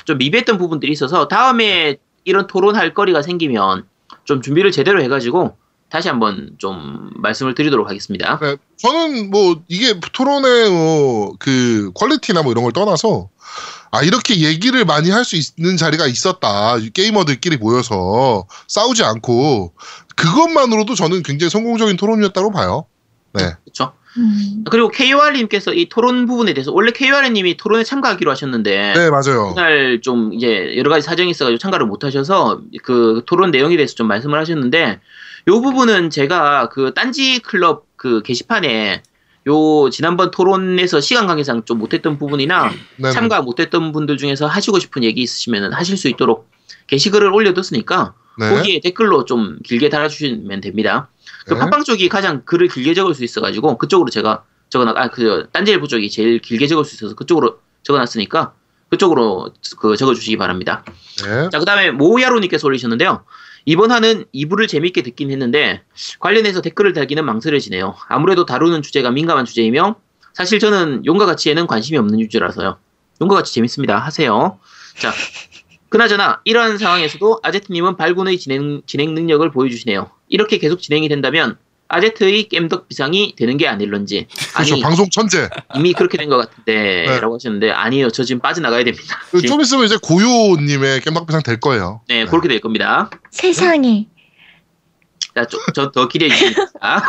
좀 미비했던 부분들이 있어서 다음에 이런 토론할 거리가 생기면 좀 준비를 제대로 해가지고 다시 한번 좀 말씀을 드리도록 하겠습니다. 네, 저는 뭐 이게 토론의 뭐 그 퀄리티나 뭐 이런 걸 떠나서 아 이렇게 얘기를 많이 할 수 있는 자리가 있었다 게이머들끼리 모여서 싸우지 않고 그것만으로도 저는 굉장히 성공적인 토론이었다고 봐요. 네, 그렇죠. 음. 그리고 KOR님께서 이 토론 부분에 대해서 원래 KOR님이 토론에 참가하기로 하셨는데 네 맞아요. 그날 좀 이제 여러 가지 사정이 있어가지고 참가를 못 하셔서 그 토론 내용에 대해서 좀 말씀을 하셨는데 요 부분은 제가 그 딴지 클럽 그 게시판에 요 지난번 토론에서 시간 관계상 좀 못했던 부분이나 네, 참가 못했던 분들 중에서 하시고 싶은 얘기 있으시면 하실 수 있도록 게시글을 올려뒀으니까 네. 거기에 댓글로 좀 길게 달아주시면 됩니다. 그 네. 팟빵 쪽이 가장 글을 길게 적을 수 있어가지고 그쪽으로 제가 적어놨 아그 딴지일보 쪽이 제일 길게 적을 수 있어서 그쪽으로 적어놨으니까 그쪽으로 그 적어주시기 바랍니다. 네. 자 그다음에 모야로님께서 올리셨는데요. 이번 화는 2부를 재밌게 듣긴 했는데 관련해서 댓글을 달기는 망설여지네요. 아무래도 다루는 주제가 민감한 주제이며 사실 저는 용과 가치에는 관심이 없는 주제라서요. 용과 가치 재밌습니다. 하세요. 자 그나저나 이러한 상황에서도 아제트님은 발군의 진행, 진행 능력을 보여주시네요. 이렇게 계속 진행이 된다면 아제트의 겜덕 비상이 되는 게 아닐런지 <laughs> 아니 그렇죠 방송 천재. 이미 그렇게 된 것 같은데 네. 라고 하셨는데 아니요 저 지금 빠져나가야 됩니다. 그 좀 있으면 이제 고요님의 깸박비상 될 거예요. 네 그렇게 될 겁니다. 세상에 자, 저더 기대해 주십니다. <laughs>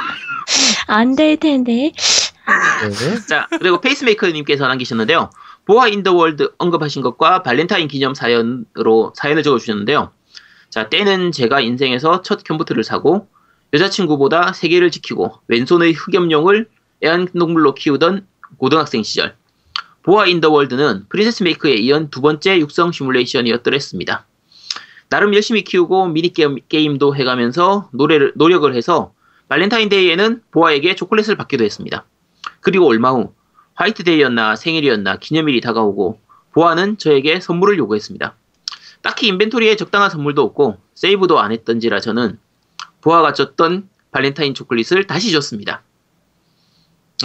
안 될 텐데. 네. 자, 그리고 페이스메이커님께서 남기셨는데요. 보아 in the World 언급하신 것과 발렌타인 기념 사연으로 사연을 적어주셨는데요. 자, 때는 제가 인생에서 첫 컴퓨터를 사고 여자친구보다 세계를 지키고 왼손의 흑염룡을 애완동물로 키우던 고등학생 시절. 보아 in the World는 프린세스 메이커에 이은 두 번째 육성 시뮬레이션이었더랬습니다. 나름 열심히 키우고 미니게임도 해가면서 노래를, 노력을 해서 발렌타인데이에는 보아에게 초콜릿을 받기도 했습니다. 그리고 얼마 후 화이트데이였나 생일이었나 기념일이 다가오고 보아는 저에게 선물을 요구했습니다. 딱히 인벤토리에 적당한 선물도 없고 세이브도 안 했던지라 저는 보아가 줬던 발렌타인 초콜릿을 다시 줬습니다.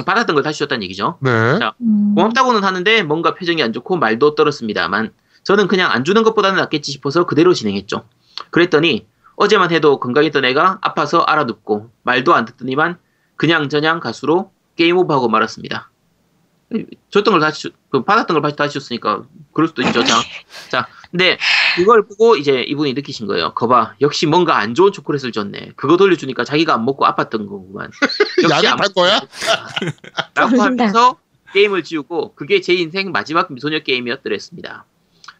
받았던 걸 다시 줬다는 얘기죠. 네. 자, 음. 고맙다고는 하는데 뭔가 표정이 안 좋고 말도 떨었습니다만 저는 그냥 안 주는 것보다는 낫겠지 싶어서 그대로 진행했죠. 그랬더니 어제만 해도 건강했던 애가 아파서 알아눕고 말도 안 듣더니만 그냥저냥 가수로 게임 오버하고 말았습니다. 줬던 걸 다시 주- 그 받았던 걸 다시 다시 줬으니까 그럴 수도 있죠. 자, 자, 근데 그걸 보고 이제 이분이 느끼신 거예요. 거봐, 역시 뭔가 안 좋은 초콜릿을 줬네. 그거 돌려주니까 자기가 안 먹고 아팠던 거구만. <laughs> 약이 안탈 거야? 라고. 하면서 게임을 지우고 그게 제 인생 마지막 미소녀 게임이었더랬습니다.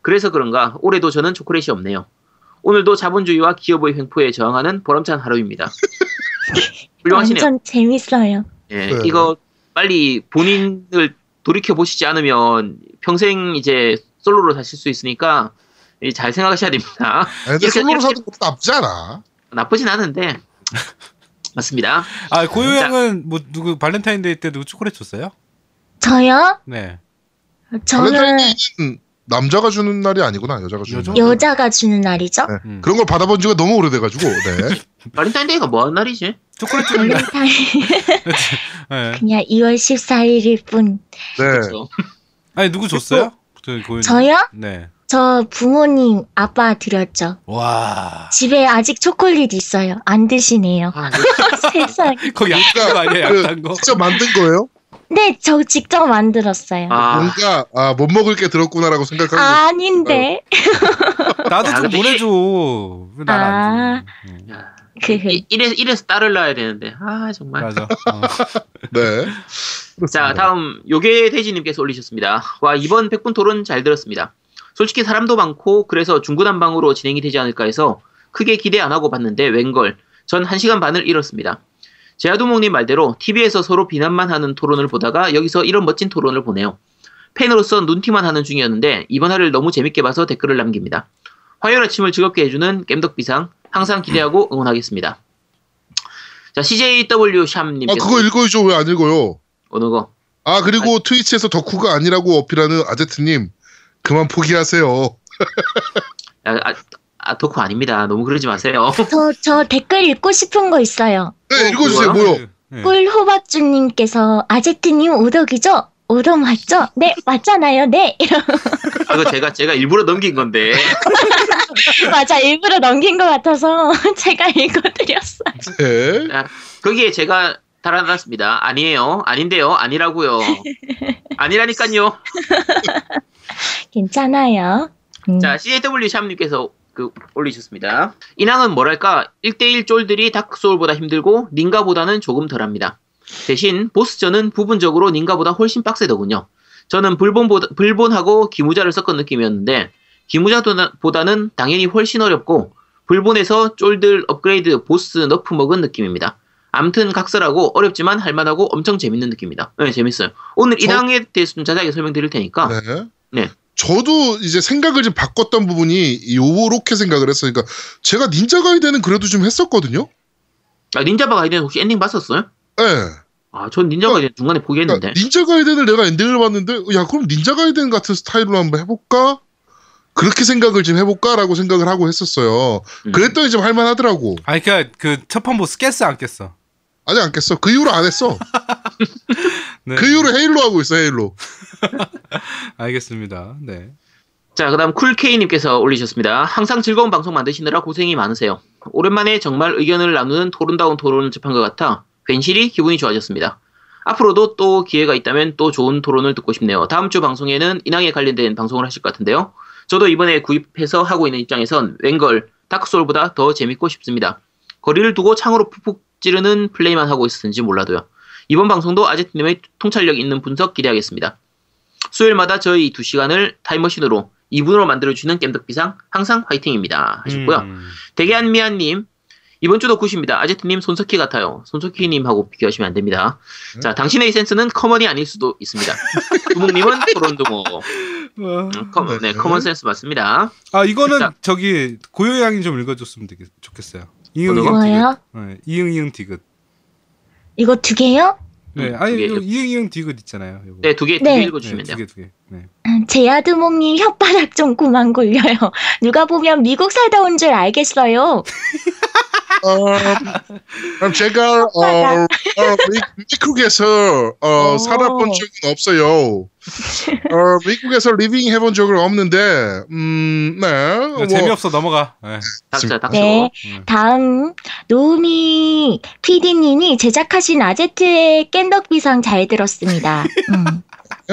그래서 그런가 올해도 저는 초콜릿이 없네요. 오늘도 자본주의와 기업의 횡포에 저항하는 보람찬 하루입니다. <laughs> 훌륭하시네요. 완전 재밌어요. 예, 네. 이거 빨리 본인을 돌이켜 보시지 않으면 평생 이제 솔로로 사실 수 있으니까 이잘 생각하셔야 됩니다. <laughs> 아니, 근데 이렇게- 솔로로 이렇게- 사도 나쁘지 않아. 나쁘진 않은데 <laughs> 맞습니다. 아 고요양은 뭐 누구 발렌타인데이 때 누구 초콜릿 줬어요? 저요? 네. 저는 발렌타인데이는 남자가 주는 날이 아니구나 여자가 주는 여자? 날. 여자가 주는 날이죠. 네. 음. 그런 걸 받아본 지가 너무 오래돼가지고 네. <laughs> 발렌타인데이가 뭐 하는 날이지? 초콜릿 주는 날. 발렌타인 네. 그냥 2월 14일일 뿐. 네. 그렇죠. 아니 누구 줬어요? 저 고요. 저요? 네. 저 부모님 아빠 드렸죠. 와. 집에 아직 초콜릿 있어요. 안 드시네요. 아, <laughs> 이거 세상. 거기 약단 거 아니야? 그 약단 거. 직접 만든 거예요? 네, 저 직접 만들었어요. 아, 뭔가 아, 못 먹을 게 들었구나라고 생각하고 아닌데. 나도 아, 좀 근데 보내줘. 응. 야, 그 이- 이래서, 이래서 딸을 낳아야 되는데 아 정말 맞아. 어. <laughs> 네. 자 다음 요괴 돼지님께서 올리셨습니다 와 이번 백분 토론 잘 들었습니다 솔직히 사람도 많고 그래서 중구난방으로 진행이 되지 않을까 해서 크게 기대 안 하고 봤는데 웬걸 전 1시간 반을 잃었습니다 제아두목님 말대로 TV에서 서로 비난만 하는 토론을 보다가 여기서 이런 멋진 토론을 보네요 팬으로서 눈티만 하는 중이었는데 이번 화를 너무 재밌게 봐서 댓글을 남깁니다. 화요일 아침을 즐겁게 해주는 겜덕비상 항상 기대하고 응원하겠습니다. 자 CJW 아 샴님께서 그거 읽어야죠 왜안 읽어요? 어느 거? 아 그리고 트위치에서 덕후가 아니라고 어필하는 아제트님 그만 포기하세요. 아, 아, 아 덕후 아닙니다. 너무 그러지 마세요. 저, 저 댓글 읽고 싶은 거 있어요. 네 어, 읽어주세요? 뭐요? 네. 꿀호박주님께서 아제트님 오덕이죠? 오덕 맞죠? 네, 맞잖아요. 네. 이러 아, 이거 제가 제가 일부러 넘긴 건데. <laughs> 맞아, 일부러 넘긴 것 같아서 <laughs> 제가 읽어드렸어요. 네. 거기에 제가 달아놨습니다. 아니에요. 아닌데요. 아니라고요. 아니라니까요. <laughs> 괜찮아요. 음. 자, CAW 샴님께서 그 올리셨습니다. 인왕은 뭐랄까 1대1 쫄들이 다크소울보다 힘들고 닌가보다는 조금 덜합니다. 대신 보스전은 부분적으로 닌가보다 훨씬 빡세더군요. 저는 불본보다, 불본하고 기무자를 섞은 느낌이었는데 기무자보다는 당연히 훨씬 어렵고 블본에서 쫄들 업그레이드 보스 nerf 먹은 느낌입니다. 암튼 각설하고 어렵지만 할만하고 엄청 재밌는 느낌입니다. 네, 재밌어요. 오늘 저- 인왕에 대해서 좀 자세하게 설명드릴 테니까 네. 네. 저도 이제 생각을 좀 바꿨던 부분이 요렇게 생각을 했어요. 그러니까 제가 닌자 가이덴은 그래도 좀 했었거든요. 아, 닌자 가이덴은 혹시 엔딩 봤었어요? 네. 아, 전 닌자 가이덴 중간에 포기했는데. 그러니까 닌자 가이덴을 내가 엔딩을 봤는데 야 그럼 닌자 가이덴 같은 스타일로 한번 해볼까? 그렇게 생각을 좀 해볼까라고 생각을 하고 했었어요. 음. 그랬더니 좀 할만하더라고. 아니 그러니까 그 첫 판 보스 깼어 안 깼어? 아직 안 깼어. 그 이후로 안 했어. <laughs> 네. 그 이후로 헤일로 하고 있어 헤일로. <laughs> 알겠습니다. 네. 자, 그 다음 쿨케이님께서 올리셨습니다. 항상 즐거운 방송 만드시느라 고생이 많으세요. 오랜만에 정말 의견을 나누는 토론다운 토론을 접한 것 같아 괜시리 기분이 좋아졌습니다. 앞으로도 또 기회가 있다면 또 좋은 토론을 듣고 싶네요. 다음 주 방송에는 인왕에 관련된 방송을 하실 것 같은데요. 저도 이번에 구입해서 하고 있는 입장에선 웬걸 다크소울보다 더 재밌고 쉽습니다. 거리를 두고 창으로 푹푹 찌르는 플레이만 하고 있었는지 몰라도요. 이번 방송도 아제트님의 통찰력 있는 분석 기대하겠습니다. 수요일마다 저희 2시간을 타임머신으로 2분으로 만들어주는 겜덕비상 항상 화이팅입니다. 하셨고요. 음. 대게안미안님 이번 주도 굿입니다. 아제트님 손석희 같아요. 손석희님하고 비교하시면 안 됩니다. 네. 자, 당신의 센스는 common이 아닐 수도 있습니다. 두목님은. <laughs> 어. 음, 커, 네, 네. common sense 맞습니다. 아 이거는 자. 저기 고요양이 좀 읽어줬으면 되겠, 좋겠어요. 이응 이응 거? 디귿. 뭐예요? 네, 이응 이응 디귿. 이거 두 개요? 네, 음, 아니 두 개. 이거 이응 이응 디귿 있잖아요. 요거. 네, 두 개, 두 네. 개 네, 읽어주시면 두 돼요. 개, 두 개. 네. 음, 제아두목님 혓바닥 좀 그만 굴려요. <laughs> 누가 보면 미국 살다 온 줄 알겠어요. <laughs> 어, 그럼 제가 어, 어, 미, 미국에서 어, 오. 살아본 적은 없어요. <laughs> 어, 미국에서 living 해본 적은 없는데, 음, 네. 뭐, 재미없어 넘어가. 네. 닥쳐, 닥쳐. 네. 음. 다음 노우미 PD님이 제작하신 아제트의 겜덕비상 잘 들었습니다. 음.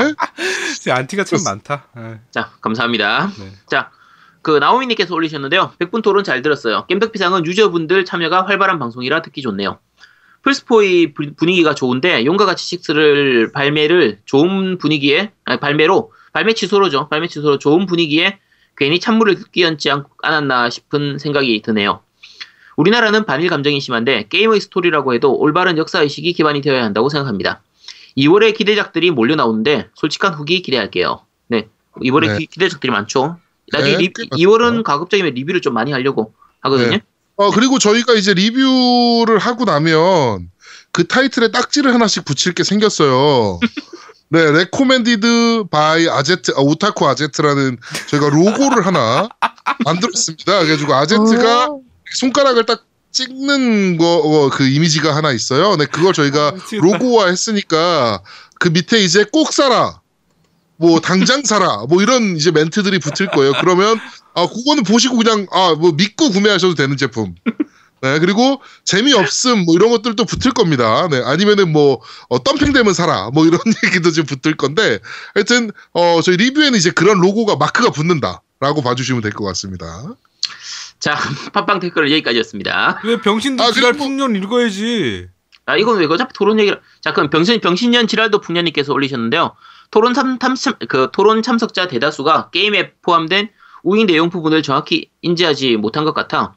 <laughs> 진짜 안티가 참 많다. 네. 자, 감사합니다. 네. 자, 그 나오미님께서 올리셨는데요. 100분 토론 잘 들었어요. 겜덕비상은 유저분들 참여가 활발한 방송이라 듣기 좋네요. 플스포의 부- 분위기가 좋은데 용과 같이 6를 발매를 좋은 분위기에 아니, 발매로 발매 취소로죠. 발매 취소로 좋은 분위기에 괜히 찬물을 끼얹지 않, 않았나 싶은 생각이 드네요. 우리나라는 반일 감정이 심한데 게임의 스토리라고 해도 올바른 역사의식이 기반이 되어야 한다고 생각합니다. 2월에 기대작들이 몰려 나오는데 솔직한 후기 기대할게요. 네, 2월에 네. 기, 기대작들이 많죠. 나중에 네, 리, 꽤 2월은 많습니다. 가급적이면 리뷰를 좀 많이 하려고 하거든요. 네. 어, 그리고 저희가 이제 리뷰를 하고 나면 그 타이틀에 딱지를 하나씩 붙일 게 생겼어요. <laughs> 네, recommended by 아제트, 아, 오타쿠 아제트라는 저희가 로고를 하나 만들었습니다. 그래가지고 아제트가 오. 손가락을 딱 찍는 거, 어, 그 이미지가 하나 있어요. 네, 그걸 저희가 아. 로고화 했으니까 그 밑에 이제 꼭 사라. 뭐 당장 사라. 뭐 이런 이제 멘트들이 붙을 거예요. 그러면 아 그거는 보시고 그냥 아 뭐 믿고 구매하셔도 되는 제품. 네 그리고 재미 없음 뭐 이런 것들도 붙을 겁니다. 네 아니면은 뭐 어, 덤핑되면 사라 뭐 이런 <laughs> 얘기도 좀 붙을 건데 하여튼 어 저희 리뷰에는 이제 그런 로고가 마크가 붙는다라고 봐주시면 될 것 같습니다. 자, <laughs> 팟빵 댓글은 여기까지였습니다. 왜 병신도 아, 지랄 풍년 읽어야지. 아, 이건 왜 어차피 토론 얘기를. 자, 그럼 병신, 병신년 지랄도 풍년님께서 올리셨는데요. 토론 참, 탐, 참- 그 토론 참석자 대다수가 게임에 포함된 우익 내용 부분을 정확히 인지하지 못한 것 같아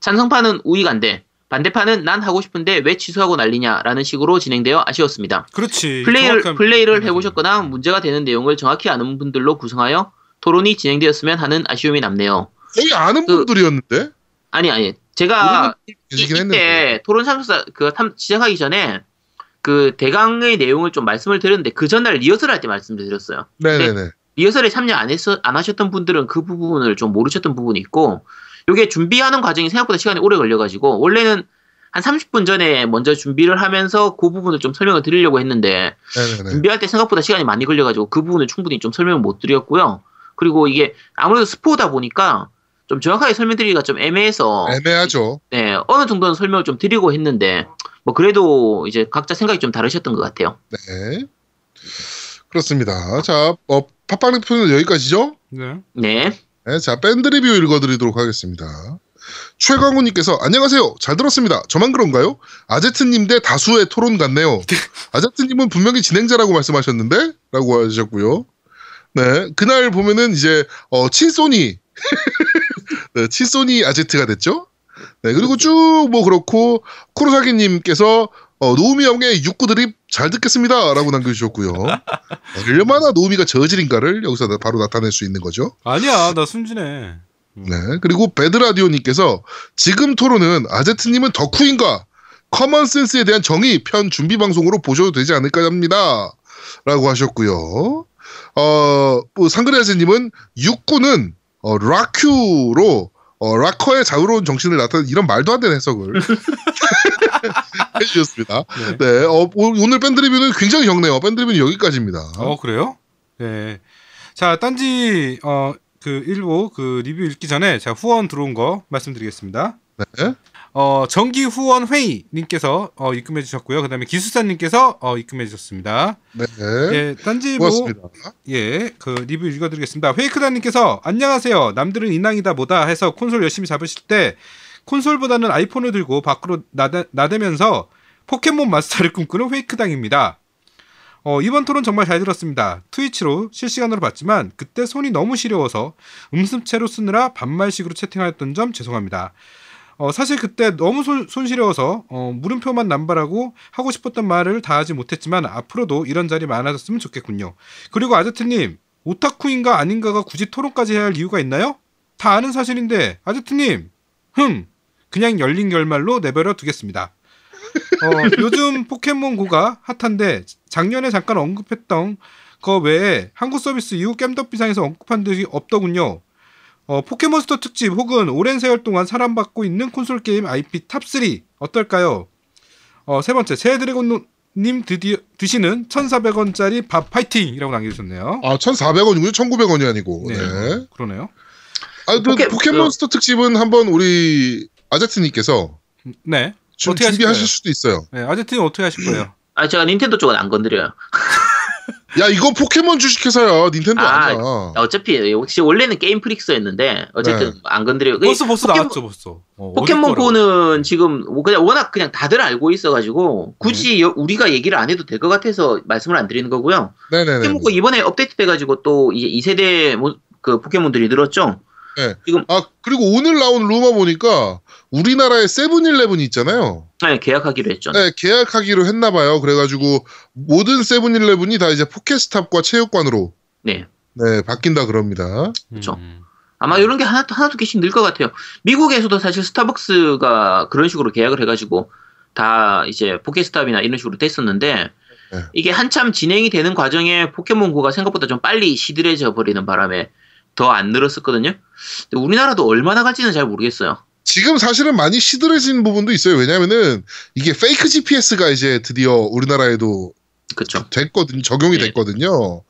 찬성파는 우익 안 돼. 반대판은 난 하고 싶은데 왜 취소하고 난리냐라는 식으로 진행되어 아쉬웠습니다. 그렇지. 플레이를, 정확한 플레이를. 해보셨거나 문제가 되는 내용을 정확히 아는 분들로 구성하여 토론이 진행되었으면 하는 아쉬움이 남네요. 거의 아는 그- 분들이었는데 아니, 아니. 제가 이, 이때 토론 참사 그 탐- 시작하기 전에 그 대강의 내용을 좀 말씀을 드렸는데 그 전날 리허설 할 때 말씀드렸어요. 네네네 리허설에 참여 안 했어 안 하셨던 분들은 그 부분을 좀 모르셨던 부분이 있고 요게 준비하는 과정이 생각보다 시간이 오래 걸려가지고 원래는 한 30분 전에 먼저 준비를 하면서 그 부분을 좀 설명을 드리려고 했는데 네네네 준비할 때 생각보다 시간이 많이 걸려가지고 그 부분을 충분히 좀 설명을 못 드렸고요. 그리고 이게 아무래도 스포다 보니까 좀 정확하게 설명드리기가 좀 애매해서 애매하죠. 네 어느 정도는 설명을 좀 드리고 했는데 뭐 그래도 이제 각자 생각이 좀 다르셨던 것 같아요. 네. 그렇습니다. 자 어, 팟빵 리뷰는 여기까지죠? 네. 네. 네, 자 밴드 리뷰 읽어드리도록 하겠습니다. 최광우님께서 안녕하세요. 잘 들었습니다. 저만 그런가요? 아제트님 대 다수의 토론 같네요. <laughs> 아제트님은 분명히 진행자라고 말씀하셨는데? 라고 하셨고요. 네 그날 보면은 이제 어, 친소니 <laughs> 네, 친소니 아제트가 됐죠 네 그리고 쭉 뭐 그렇고 쿠로사기님께서 어, 노우미 형의 육구 드립 잘 듣겠습니다 라고 남겨주셨고요 <laughs> 얼마나 노우미가 저질인가를 여기서 바로 나타낼 수 있는 거죠 아니야, 나 순진해. 네. 그리고 배드라디오님께서 지금 토론은 아제트님은 덕후인가? 커먼센스에 대한 정의 편 준비 방송으로 보셔도 되지 않을까 합니다. 라고 하셨고요. 어, 뭐 상그레아제님은 육구는 어, 락큐로 어, 락커의 자유로운 정신을 나타낸 이런 말도 안 되는 해석을 <laughs> 해주셨습니다. 네. 네, 어, 오- 오늘 밴드 리뷰는 굉장히 적네요. 밴드 리뷰는 여기까지입니다. 어, 그래요? 네. 자, 딴지, 어, 그, 일부, 그, 리뷰 읽기 전에 제가 후원 들어온 거 말씀드리겠습니다. 네. 어, 정기 후원 회의 님께서 어, 입금해 주셨고요. 그 다음에 기수사님께서 어, 입금해 주셨습니다. 네. 예, 딴지보. 예, 그 리뷰 읽어 드리겠습니다. 페이크다 님께서 안녕하세요. 남들은 인왕이다 뭐다 해서 콘솔 열심히 잡으실 때 콘솔보다는 아이폰을 들고 밖으로 나대, 나대면서 포켓몬 마스터를 꿈꾸는 페이크당입니다. 어, 이번 토론 정말 잘 들었습니다. 트위치로 실시간으로 봤지만 그때 손이 너무 시려워서 음습체로 쓰느라 반말식으로 채팅하였던 점 죄송합니다. 어, 사실 그때 너무 손, 손시려워서 어, 물음표만 남발하고 하고 싶었던 말을 다 하지 못했지만 앞으로도 이런 자리 많아졌으면 좋겠군요. 그리고 아제트님 오타쿠인가 아닌가가 굳이 토론까지 해야 할 이유가 있나요? 다 아는 사실인데 아제트님 흠 그냥 열린 결말로 내버려 두겠습니다. 어, <laughs> 요즘 포켓몬고가 핫한데 작년에 잠깐 언급했던 거 외에 한국 서비스 이후 겜덕비상에서 언급한 적이 없더군요. 어, 포켓몬스터 특집 혹은 오랜 세월 동안 사랑받고 있는 콘솔 게임 IP 탑3 어떨까요? 어, 세 번째 새 드래곤님 드디어 드시는 1,400원짜리 밥 파이팅 이라고 남겨주셨네요. 아, 1,400원이군요. 1,900원이 아니고. 네, 네. 그러네요. 아, 그 포켓- 포켓몬스터 특집은 한번 우리 아제트님께서 네, 좀 어떻게 하실 준비하실? 수도 있어요. 네 아제트는 어떻게 하실 거예요? 아 제가 닌텐도 쪽은 안 건드려요. <laughs> 야, 이거 포켓몬 주식회사야. 닌텐도 아, 아, 니야 어차피 혹시 원래는 게임 프릭스였는데 어쨌든 네. 안 건드려요. 벌써 벌써 포켓몬- 나왔죠 벌써. 어, 포켓몬 어디 거라고. 고는 지금 뭐 그냥 워낙 그냥 다들 알고 있어가지고 굳이 여- 우리가 얘기를 안 해도 될 것 같아서 말씀을 안 드리는 거고요. 네네네. 포켓몬 고 이번에 업데이트 돼가지고 또 이제 2 세대 그 포켓몬들이 늘었죠. 아, 그리고 오늘 나온 루머 보니까 우리나라에 세븐일레븐이 있잖아요. 네, 계약하기로 했죠. 네, 계약하기로 했나 봐요. 그래가지고 모든 세븐일레븐이 다 이제 포켓스탑과 체육관으로 네. 네, 바뀐다 그럽니다. 음. 아마 이런 게 하나, 하나 두 개씩 늘 것 같아요. 미국에서도 사실 스타벅스가 그런 식으로 계약을 해가지고 다 이제 포켓스탑이나 이런 식으로 됐었는데 네. 이게 한참 진행이 되는 과정에 포켓몬고가 생각보다 좀 빨리 시들해져 버리는 바람에 더 안 늘었었거든요. 근데 우리나라도 얼마나 갈지는 잘 모르겠어요. 지금 사실은 많이 시들해진 부분도 있어요. 왜냐면은 이게 페이크 GPS가 이제 드디어 우리나라에도 그쵸. 됐거든 적용이 네. 됐거든요.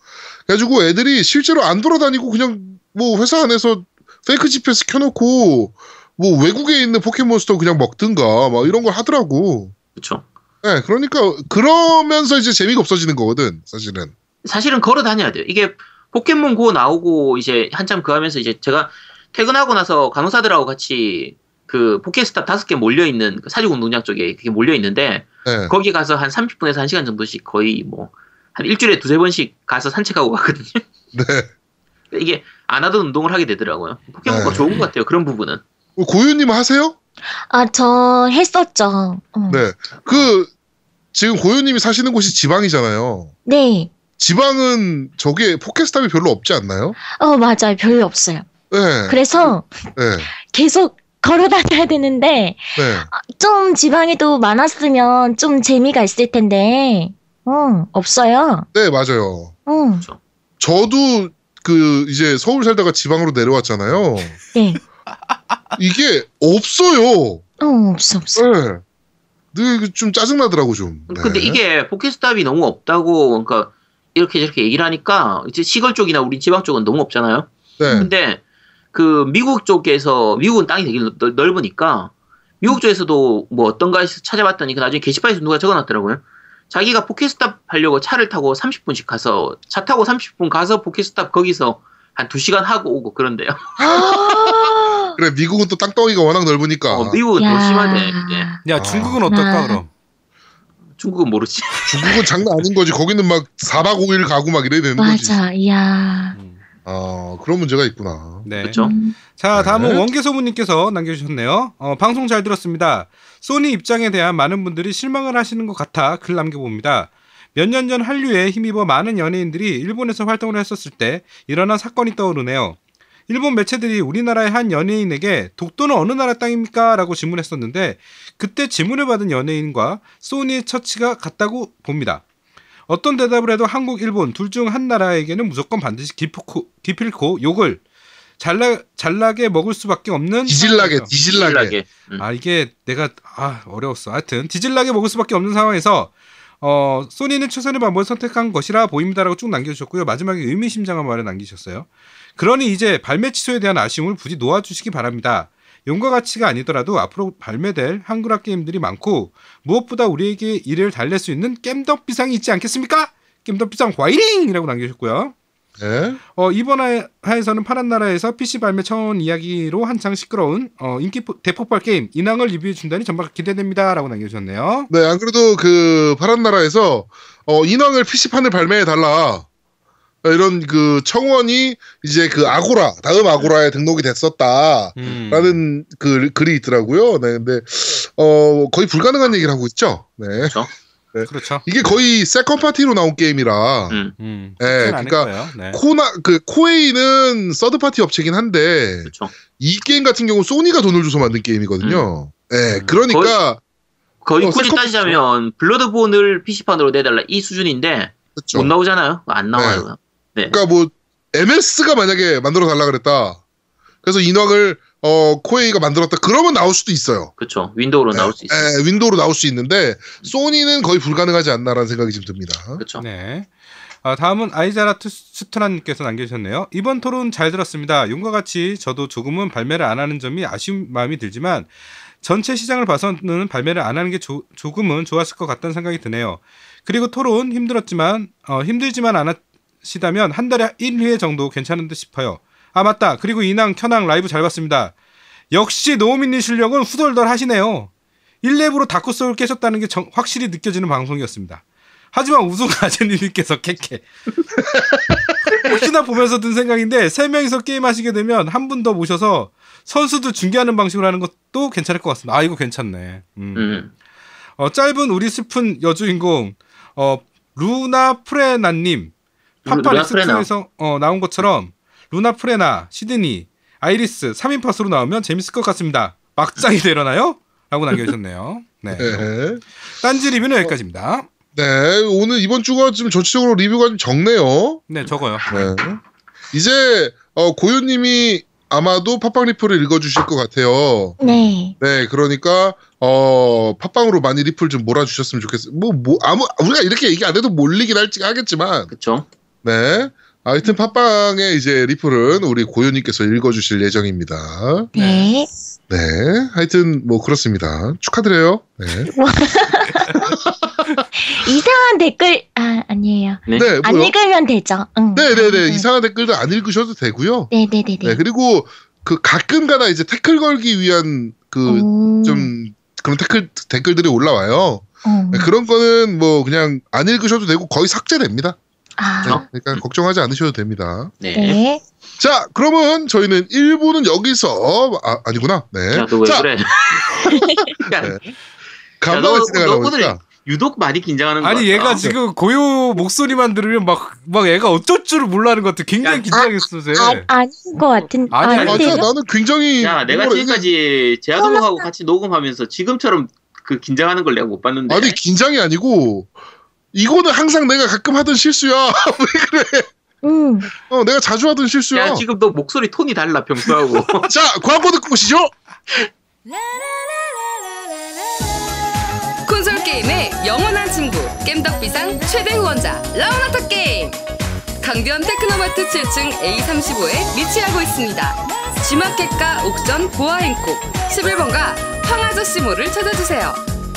그래가지고 애들이 실제로 안 돌아다니고 그냥 뭐 회사 안에서 페이크 GPS 켜놓고 뭐 외국에 있는 포켓몬스터 그냥 먹든가 막 이런 걸 하더라고. 그쵸. 네, 그러니까 그러면서 이제 재미가 없어지는 거거든, 사실은. 사실은 걸어 다녀야 돼요. 이게 포켓몬 고 나오고 이제 한참 그 하면서 이제 제가 퇴근하고 나서 간호사들하고 같이 그 포켓스탑 다섯 개 몰려 있는 그 사직 운동장 쪽에 그게 몰려 있는데 네. 거기 가서 한 30분에서 1시간 정도씩 거의 뭐 한 일주일에 두세 번씩 가서 산책하고 가거든요. 네. 이게 안 하던 운동을 하게 되더라고요. 포켓몬고 네. 좋은 것 같아요. 그런 부분은. 고유님 하세요? 아, 저 했었죠. 어. 네. 그 지금 고유님이 사시는 곳이 지방이잖아요. 네. 지방은 저게 포켓스탑이 별로 없지 않나요? 어, 맞아요. 별로 없어요. 네. 그래서 네. 계속 걸어 다녀야 되는데, 네. 좀 지방에도 많았으면 좀 재미가 있을 텐데, 어, 없어요. 네, 맞아요. 어, 저도 그 이제 서울 살다가 지방으로 내려왔잖아요. 네. 이게 없어요. 어, 없어, 없어. 네. 늘좀 짜증나더라고 좀. 네. 근데 이게 포켓스탑이 너무 없다고 그러니까 이렇게 저렇게 얘기를 하니까 이제 시골 쪽이나 우리 지방 쪽은 너무 없잖아요. 네. 근데 그 미국 쪽에서 미국은 땅이 되게 넓- 넓으니까 미국 쪽에서도 뭐 어떤가 해서 찾아봤더니 그 나중에 게시판에서 누가 적어놨더라고요. 자기가 포켓스탑 하려고 차를 타고 30분씩 가서 차 타고 30분 가서 포켓스탑 거기서 한 2시간 하고 오고 그런데요. 아, <laughs> 그래 미국은 또 땅덩이가 워낙 넓으니까 어, 미국은 더 심하대. 야 아. 중국은 어떨까 나- 그럼? 중국은 모르지. 중국은 장난 아닌 거지. 거기는 막 4박 5일 가고 막 이래야 되는 거지. 맞아. 이야. 음, 아 그런 문제가 있구나. 네. 그렇죠. 음, 자, 다음은 네. 원개소문님께서 남겨주셨네요. 어, 방송 잘 들었습니다. 소니 입장에 대한 많은 분들이 실망을 하시는 것 같아 글 남겨봅니다. 몇 년 전 한류에 힘입어 많은 연예인들이 일본에서 활동을 했었을 때 일어난 사건이 떠오르네요. 일본 매체들이 우리나라의 한 연예인에게 독도는 어느 나라 땅입니까? 라고 질문했었는데 그때 질문을 받은 연예인과 소니의 처치가 같다고 봅니다. 어떤 대답을 해도 한국, 일본 둘 중 한 나라에게는 무조건 반드시 기필코, 기필코 욕을 잘나, 잘나게 먹을 수밖에 없는 디질나게. 디질나게. 음. 아 이게 내가 아 어려웠어. 하여튼 디질나게 먹을 수밖에 없는 상황에서 어 소니는 최선의 방법을 선택한 것이라 보입니다라고 쭉 남겨주셨고요. 마지막에 의미심장한 말을 남기셨어요. 그러니 이제 발매 취소에 대한 아쉬움을 부디 놓아주시기 바랍니다. 용과 같이가 아니더라도 앞으로 발매될 한글화 게임들이 많고 무엇보다 우리에게 이를 달랠 수 있는 겜덕 비상이 있지 않겠습니까? 겜덕 비상 화이팅이라고 남겨주셨고요. 네. 어, 이번 하- 하에서는 파란 나라에서 PC 발매 처음 이야기로 한창 시끄러운 어, 인기 포- 대폭발 게임 인왕을 리뷰해 준다니 정말 기대됩니다라고 남겨주셨네요. 네, 안 그래도 그 파란 나라에서 어, 인왕을 PC판을 발매해 달라. 이런 그 청원이 이제 그 아고라 다음 아고라에 등록이 됐었다라는 음. 그 글이 있더라고요. 네, 근데 어 거의 불가능한 얘기를 하고 있죠. 네, 그렇죠. <laughs> 그렇죠. 이게 거의 second party로 나온 게임이라. 음. 음. 네, 쉽진 않을 그러니까. 네. 코나 그 코에이는 third party 업체긴 한데 그렇죠. 이 게임 같은 경우 소니가 돈을 줘서 만든 게임이거든요. 네, 음. 그러니까 거의 어, 굳이 세컨- 따지자면 블러드본을 PC판으로 내달라 이 수준인데 그렇죠. 못 나오잖아요. 안 나와요. 그러니까 뭐 MS가 만약에 만들어 달라 그랬다. 그래서 인왕을 어 코에이가 만들었다. 그러면 나올 수도 있어요. 그렇죠. 윈도우로 나올 수 있어요. 예, 윈도우로 나올 수 있는데 소니는 거의 불가능하지 않나라는 생각이 좀 듭니다. 그렇죠. 네. 아, 다음은 아이자라트 스트란님께서 남겨주셨네요. 이번 토론 잘 들었습니다. 용과 같이 저도 조금은 발매를 안 하는 점이 아쉬운 마음이 들지만 전체 시장을 봐서는 발매를 안 하는 게 조, 조금은 좋았을 것 같다는 생각이 드네요. 그리고 토론 힘들었지만 어, 힘들지만 않으 시다면 한 달에 1회 정도 괜찮은 듯 싶어요. 아 맞다. 그리고 인왕 켜낭 라이브 잘 봤습니다. 역시 노우민님 실력은 후덜덜 하시네요. 1렙으로 다크소울 깨셨다는 게 정- 확실히 느껴지는 방송이었습니다. 하지만 우승 아재님께서 캐캐. <laughs> 혹시나 보면서 든 생각인데 세 명이서 게임하시게 되면 한 분 더 모셔서 선수들 중계하는 방식으로 하는 것도 괜찮을 것 같습니다. 아 이거 괜찮네. 음. 음. 어, 짧은 우리 슬픈 여주인공 어, 루나 프레나님 파판 X에서 어, 나온 것처럼 루나 프레나, 시드니, 아이리스 3인 파티로 나오면 재밌을 것 같습니다. 막장이 되려나요? 라고 남겨주셨네요. 네. 네. 딴지 리뷰는 여기까지입니다. 네, 오늘 이번 주가 좀 전체적으로 리뷰가 좀 적네요. 네, 적어요. 네. 이제 어, 고유님이 아마도 팟빵 리플을 읽어주실 것 같아요. 네. 네, 그러니까 어 팟빵으로 많이 리플 좀 몰아주셨으면 좋겠어요. 뭐, 뭐 아무 우리가 이렇게 얘기 안 해도 몰리긴 할지 하겠지만, 그렇죠. 네. 하여튼 팟빵의 이제 리플은 우리 고유님께서 읽어주실 예정입니다. 네. 네, 하여튼 뭐 그렇습니다. 축하드려요. 네, <laughs> 이상한 댓글, 아, 아니에요. 네. 네, 안 뭐요? 읽으면 되죠. 응. 네, 네, 네. 응. 이상한 댓글도 안 읽으셔도 되고요. 네네네네. 네, 그리고 그 가끔가다 이제 태클 걸기 위한 그 오. 좀 그런 댓글 댓글들이 올라와요. 어. 네, 그런 거는 뭐 그냥 안 읽으셔도 되고 거의 삭제됩니다. 아, 네, 그러니까 걱정하지 않으셔도 됩니다. 네. 네. 자, 그러면 저희는 1부는 여기서 아, 아니구나. 네. 야, 너왜 자, 그래? <laughs> 야, 네. 야, 간만에 너, 진행하다 유독 많이 긴장하는 거 아니 얘가 지금 고요 목소리만 들으면 막 막 얘가 어쩔 줄을 몰라는 것 같아. 굉장히 야, 긴장했어, 쟤. 아, 아닌 것 같은. 아니, 아니, 아닌데요? 맞아, 나는 굉장히 야, 내가 지금까지 제아동하고 같이 녹음하면서 지금처럼 그 긴장하는 걸 내가 못 봤는데. 아니 긴장이 아니고 이거는 항상 내가 가끔 하던 실수야. <laughs> 왜 그래? 음. 어, 내가 자주 하던 실수야. 야, 지금 너 목소리 톤이 달라, 평소하고. <laughs> 자, 광고 듣고 오시죠. 콘솔 게임의 영원한 친구 겜덕비상 최대 후원자 라운하터 게임 강변 테크노마트 7층 A35에 위치하고 있습니다. G마켓과 옥션 보아행콕 11번가 황아저씨몰을 찾아주세요.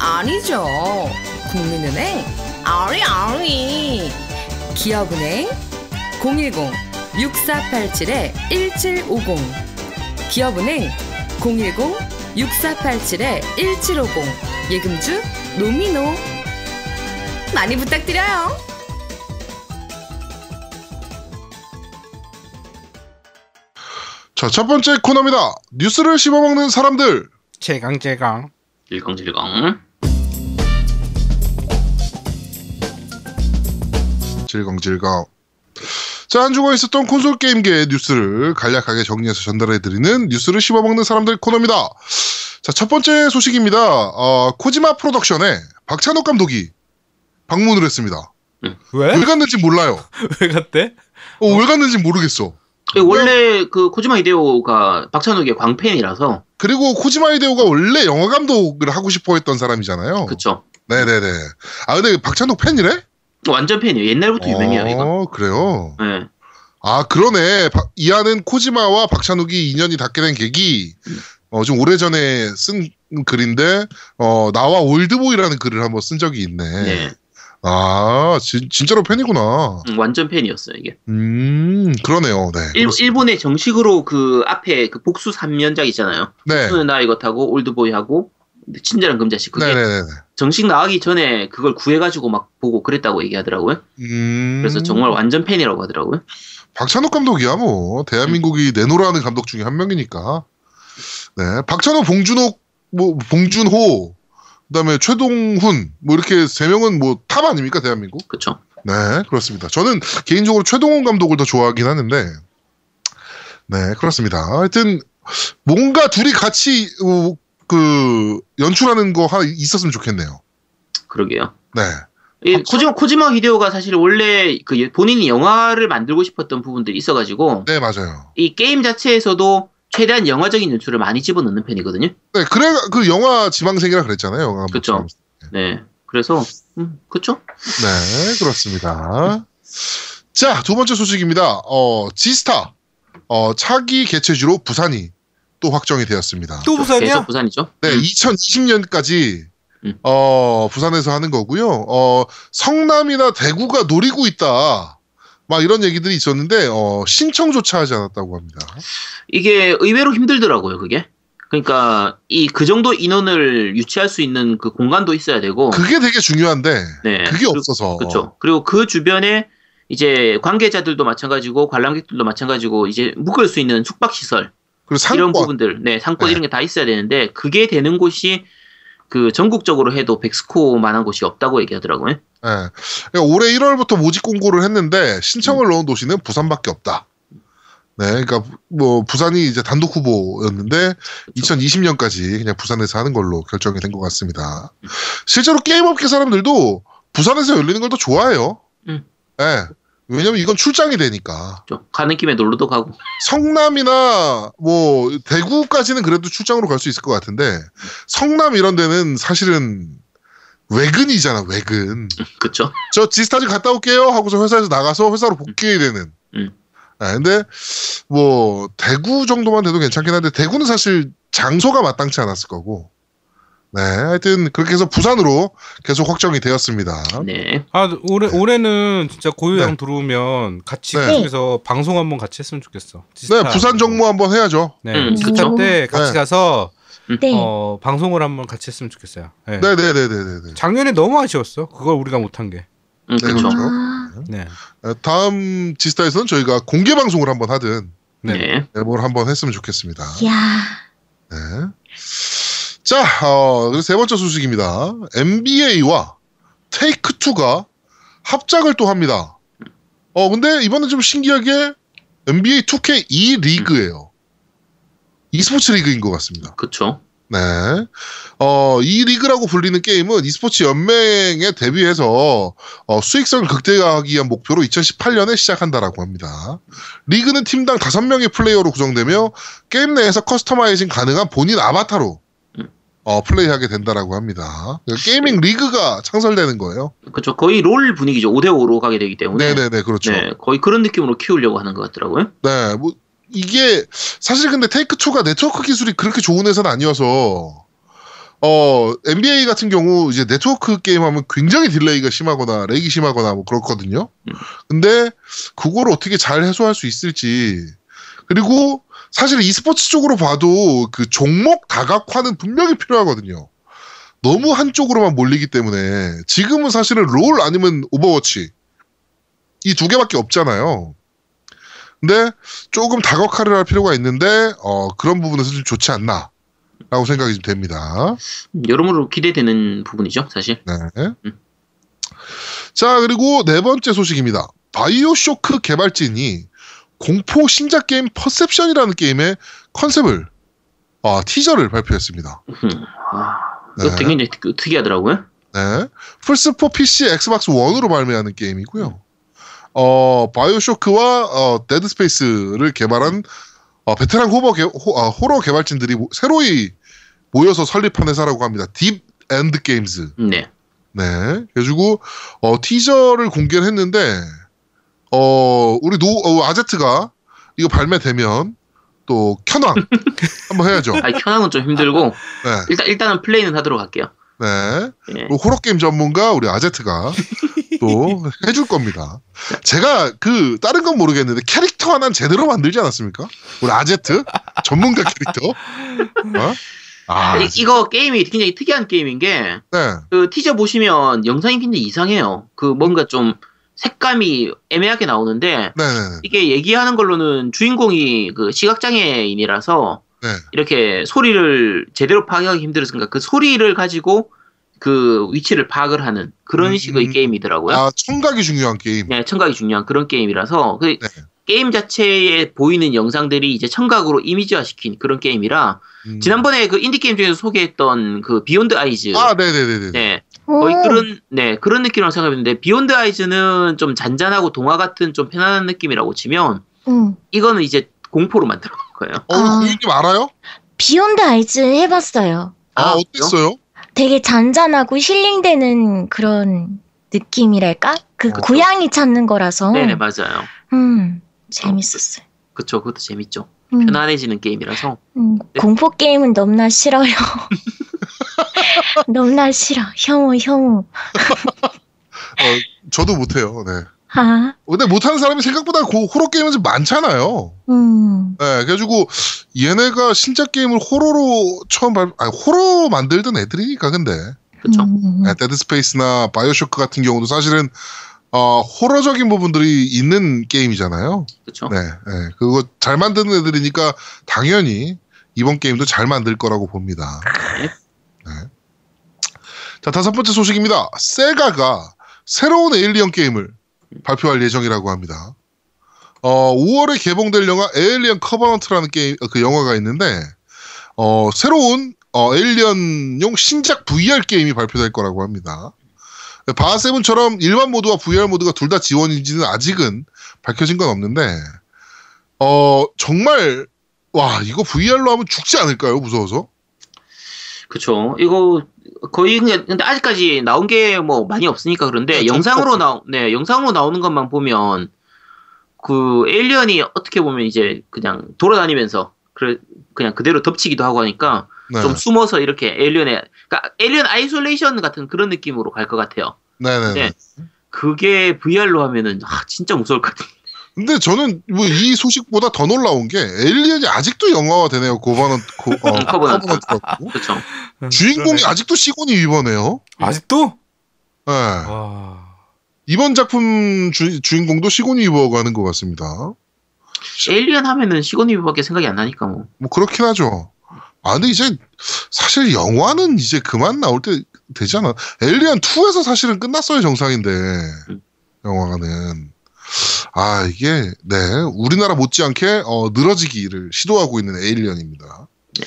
아니죠. 국민은행 아리 아리. 기업은행 010-6487-1750 기업은행 010-6487-1750 예금주 노미노 많이 부탁드려요. 자, 첫 번째 코너입니다. 뉴스를 씹어먹는 사람들. 제강 제강. 질겅질겅. 질겅질겅. 자, 한 주간 있었던 콘솔 게임계의 뉴스를 간략하게 정리해서 전달해드리는 뉴스를 씹어먹는 사람들 코너입니다. 자, 첫 번째 소식입니다. 어, 코지마 프로덕션에 박찬욱 감독이 방문을 했습니다. 왜? 왜 갔는지 몰라요. <laughs> 왜 갔대? 어, 왜 갔는지 모르겠어. 그 원래 그 코지마 히데오가 박찬욱의 광팬이라서 그리고 코지마 히데오가 원래 영화 감독을 하고 싶어 했던 사람이잖아요. 그쵸. 네네네. 아, 근데 박찬욱 팬이래? 완전 팬이에요. 옛날부터 유명해요, 이거. 어, 그래요? 네. 아, 그러네. 바- 이하는 코지마와 박찬욱이 인연이 닿게 된 계기, 어, 좀 오래전에 쓴 글인데, 어, 나와 올드보이라는 글을 한번 쓴 적이 있네. 네. 아, 진, 진짜로 팬이구나. 음, 완전 팬이었어요, 이게. 음, 그러네요. 네. 일, 그렇습니다. 일본에 정식으로 그 앞에 그 복수 3연작 있잖아요. 네. 나 이것 하고 올드보이 하고 친절한 금자씨 그게 네네네. 정식 나가기 전에 그걸 구해가지고 막 보고 그랬다고 얘기하더라고요. 음. 그래서 정말 완전 팬이라고 하더라고요. 박찬욱 감독이야, 뭐. 대한민국이 내노라는 감독 중에 한 명이니까. 네. 박찬욱, 봉준호, 뭐, 봉준호, 그 다음에 최동훈, 뭐, 이렇게 세 명은 뭐, 탑 아닙니까, 대한민국? 그쵸? 네, 그렇습니다. 저는 개인적으로 최동훈 감독을 더 좋아하긴 하는데, 네, 그렇습니다. 하여튼, 뭔가 둘이 같이, 어, 그, 연출하는 거 하나 있었으면 좋겠네요. 그러게요. 네. 이 아, 코지마, 코지마 히데오가 사실 원래 그 예- 본인이 영화를 만들고 싶었던 부분들이 있어가지고 네, 맞아요. 이 게임 자체에서도 최대한 영화적인 연출을 많이 집어넣는 편이거든요. 네, 그래, 그 영화 지망생이라 그랬잖아요, 영화. 그쵸. 네. 그래서 음, 그쵸? 네, 그렇습니다. 자, 두 번째 소식입니다. 어, 지스타, 어, 차기 개최지로 부산이 또 확정이 되었습니다. 또 부산이야? 계속 부산이죠. 네, 2020년까지 음. 어, 부산에서 하는 거고요. 어, 성남이나 대구가 노리고 있다. 막 이런 얘기들이 있었는데 어, 신청조차 하지 않았다고 합니다. 이게 의외로 힘들더라고요, 그게. 그러니까 이 그 정도 인원을 유치할 수 있는 그 공간도 있어야 되고, 그게 되게 중요한데 네. 그게 그리고- 없어서 그렇죠. 그리고 그 주변에 이제 관계자들도 마찬가지고 관람객들도 마찬가지고 이제 묵을 수 있는 숙박 시설 그리고 이런 상권 부분들, 네 상권 네. 이런 게 다 있어야 되는데 그게 되는 곳이 그 전국적으로 해도 백스코만한 곳이 없다고 얘기하더라고요. 예. 그러니까 올해 1월부터 모집 공고를 했는데 신청을 음. 넣은 도시는 부산밖에 없다. 네, 그러니까 뭐 부산이 이제 단독 후보였는데 2020년까지 그냥 부산에서 하는 걸로 결정이 된 것 같습니다. 음. 실제로 게임업계 사람들도 부산에서 열리는 걸 더 좋아해요. 음. 예. 왜냐면 이건 출장이 되니까. 좀 가는 김에 놀러도 가고. 성남이나 뭐 대구까지는 그래도 출장으로 갈 수 있을 것 같은데 성남 이런 데는 사실은 외근이잖아, 외근. 그쵸? 저 지스타즈 갔다 올게요 하고서 회사에서 나가서 회사로 복귀해야 되는. 음. 아, 근데 뭐 대구 정도만 돼도 괜찮긴 한데 대구는 사실 장소가 마땅치 않았을 거고. 네, 하여튼 그렇게 해서 부산으로 계속 확정이 되었습니다. 네. 아 올해 올해는 진짜 고유 네. 형 들어오면 같이 네. 그쪽에서 방송 한번 같이 했으면 좋겠어. 네, 지스타. 부산 정모 한번 해야죠. 네, 음, 지스타 그쵸. 때 같이 네. 가서 네. 어, 방송을 한번 같이 했으면 좋겠어요. 네. 네, 네, 네, 네, 네. 네. 작년에 너무 아쉬웠어. 그걸 우리가 못한 게. 음, 네. 그렇죠. 아, 네. 어, 다음 지스타에서는 저희가 공개 방송을 한번 하든 네. 네. 네, 뭘 한번 했으면 좋겠습니다. 이야. 네. 자, 어, 그리고 세 번째 소식입니다. NBA와 테이크 투가 합작을 또 합니다. 어, 근데 이번엔 좀 신기하게 NBA 2K 2 리그예요. e스포츠 리그인 것 같습니다. 그쵸. 네. 어, 이 리그라고 불리는 게임은 e스포츠 연맹에 대비해서 어, 수익성을 극대화하기 위한 목표로 2018년에 시작한다라고 합니다. 리그는 팀당 5명의 플레이어로 구성되며 게임 내에서 customizing 가능한 본인 아바타로 음. 어, 플레이하게 된다라고 합니다. 게이밍 리그가 창설되는 거예요. 그쵸. 거의 롤 분위기죠. 5대5로 가게 되기 때문에. 네네네, 그렇죠. 네, 거의 그런 느낌으로 키우려고 하는 것 같더라고요. 네, 뭐 이게 사실 근데 테이크 투가 네트워크 기술이 그렇게 좋은 회사는 아니어서 어 NBA 같은 경우 이제 네트워크 게임 하면 굉장히 딜레이가 심하거나 렉이 심하거나 뭐 그렇거든요. 음. 근데 그걸 어떻게 잘 해소할 수 있을지 그리고 사실 e스포츠 쪽으로 봐도 그 종목 다각화는 분명히 필요하거든요. 너무 한쪽으로만 몰리기 때문에 지금은 사실은 롤 아니면 오버워치 이 두 개밖에 없잖아요. 근데 조금 다각화를 할 필요가 있는데 어, 그런 부분에서 좀 좋지 않나 라고 생각이 좀 됩니다. 음, 여러모로 기대되는 부분이죠, 사실. 네. 음. 자 그리고 네 번째 소식입니다. 바이오쇼크 개발진이 공포 신작 게임 퍼셉션이라는 게임의 컨셉을 아, 티저를 발표했습니다. 음, 아, 이거 네. 되게 굉장히 특- 특이하더라고요. 네. 플스4 PC, 엑스박스 1으로 발매하는 게임이고요. 어, 바이오쇼크와 어, 데드스페이스를 개발한 어, 베테랑 호버 개, 호, 아, 호러 개발진들이 모- 새로이 모여서 설립한 회사라고 합니다. 딥 엔드 게임즈. 네. 네. 그래가지고 어, 티저를 공개를 했는데 어, 우리 노 어, 아제트가 이거 발매되면 또 켠왕 <laughs> 한번 해야죠. 아, 켠왕은 좀 힘들고 네. 일단 일단은 플레이는 하도록 할게요. 네. 예. 호러 게임 전문가 우리 아제트가 또 <laughs> 해줄 겁니다. 제가 그 다른 건 모르겠는데 캐릭터 하나는 제대로 만들지 않았습니까? 우리 아제트 전문가 캐릭터. 어? 아, 이, 이거 게임이 굉장히 특이한 게임인 게그 네, 티저 보시면 영상이 굉장히 이상해요. 그 뭔가 좀 색감이 애매하게 나오는데 네, 네, 이게 얘기하는 걸로는 주인공이 그 시각장애인이라서 네. 이렇게 소리를 제대로 파악하기 힘들었으니까 그 소리를 가지고 그 위치를 파악을 하는 그런 음, 식의 음. 게임이더라고요. 아, 청각이 중요한 게임. 네, 청각이 중요한 그런 게임이라서 그 네. 게임 자체에 보이는 영상들이 이제 청각으로 이미지화 시킨 그런 게임이라 음. 지난번에 그 인디 게임 중에서 소개했던 그 비욘드 아이즈 아, 네, 네, 네, 네. 네 거의 오. 그런 네 그런 느낌이라고 생각했는데 비욘드 아이즈는 좀 잔잔하고 동화 같은 좀 편안한 느낌이라고 치면 응. 이거는 이제 공포로 만들어 놓은 거예요. 어, 아. 고객님 알아요? 비욘드 아이즈 해봤어요. 아, 아, 어땠어요? 되게 잔잔하고 힐링되는 그런 느낌이랄까? 그 어. 고양이 찾는 거라서. 네네 맞아요. 음, 재밌었어요. 그쵸 그것도 재밌죠. 음, 편안해지는 게임이라서 음, 공포 게임은 너무나 싫어요. <laughs> 너무나 싫어. 혐오, 혐오. 어, 저도 못해요. 네. 아, 근데 못하는 사람이 생각보다 고, 호러 게임은 좀 많잖아요. 음, 네, 그래가지고 얘네가 신작 게임을 호러로 처음 발, 아니 호러 만들던 애들이니까 근데 그쵸. 음, 네, 데드 스페이스나 바이오쇼크 같은 경우도 사실은 어, 호러적인 부분들이 있는 게임이잖아요. 그쵸. 네, 네, 그거 잘 만드는 애들이니까 당연히 이번 게임도 잘 만들 거라고 봅니다. 네. 자 다섯 번째 소식입니다. 세가가 새로운 에일리언 게임을 발표할 예정이라고 합니다. 어, 5월에 개봉될 영화 에일리언 커버넌트라는 게임 그 영화가 있는데 어, 새로운 어, 에일리언용 신작 VR 게임이 발표될 거라고 합니다. 바하세븐처럼 일반 모드와 VR 모드가 둘 다 지원인지는 아직은 밝혀진 건 없는데 어 정말 와 이거 VR로 하면 죽지 않을까요 무서워서 그쵸. 이거 거의 근데 아직까지 나온 게 뭐 많이 없으니까 그런데 네, 영상으로. 나오 네 영상으로 나오는 것만 보면 그 에일리언이 어떻게 보면 이제 그냥 돌아다니면서 그래 그냥 그대로 덮치기도 하고 하니까 네. 좀 숨어서 이렇게 에일리언의 그러니까 에일리언 아이솔레이션 같은 그런 느낌으로 갈 것 같아요. 네네. 네. 그게 VR로 하면은 아, 진짜 무서울 것 같아요. 근데 저는 뭐 이 소식보다 더 놀라운 게 에일리언이 아직도 영화화 되네요. 고버넌트 고, 어, 음, 커버넌트. 커버넌트라고. 그렇죠. 주인공이 그러네. 아직도 시고니 위버네요. 아직도? 네. 와. 이번 작품 주, 주인공도 시고니 위버가 하는 것 같습니다. 에일리언 하면은 시고니 위버밖에 생각이 안 나니까 뭐. 뭐 그렇긴 하죠. 아 근데 이제 사실 영화는 이제 그만 나올 때 되지 않아? 에일리언 2에서 사실은 끝났어야 정상인데 음. 영화는 아 이게 네 우리나라 못지않게 어, 늘어지기를 시도하고 있는 에일리언입니다. 네.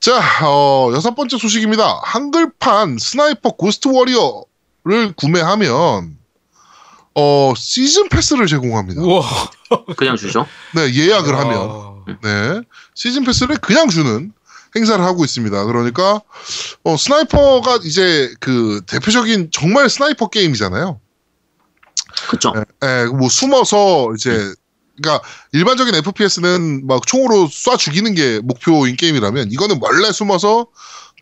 자 어, 여섯 번째 소식입니다. 한글판 스나이퍼 고스트 워리어를 구매하면 어 시즌 패스를 제공합니다. 우와. 그냥 주죠. 네 예약을 하면 아. 네. 시즌 패스를 그냥 주는 행사를 하고 있습니다. 그러니까 어, sniper가 이제 그 대표적인 정말 sniper 게임이잖아요. 그쵸. 예, 예, 뭐 숨어서 이제 그러니까 일반적인 FPS는 막 총으로 쏴 죽이는 게 목표인 게임이라면 이거는 원래 숨어서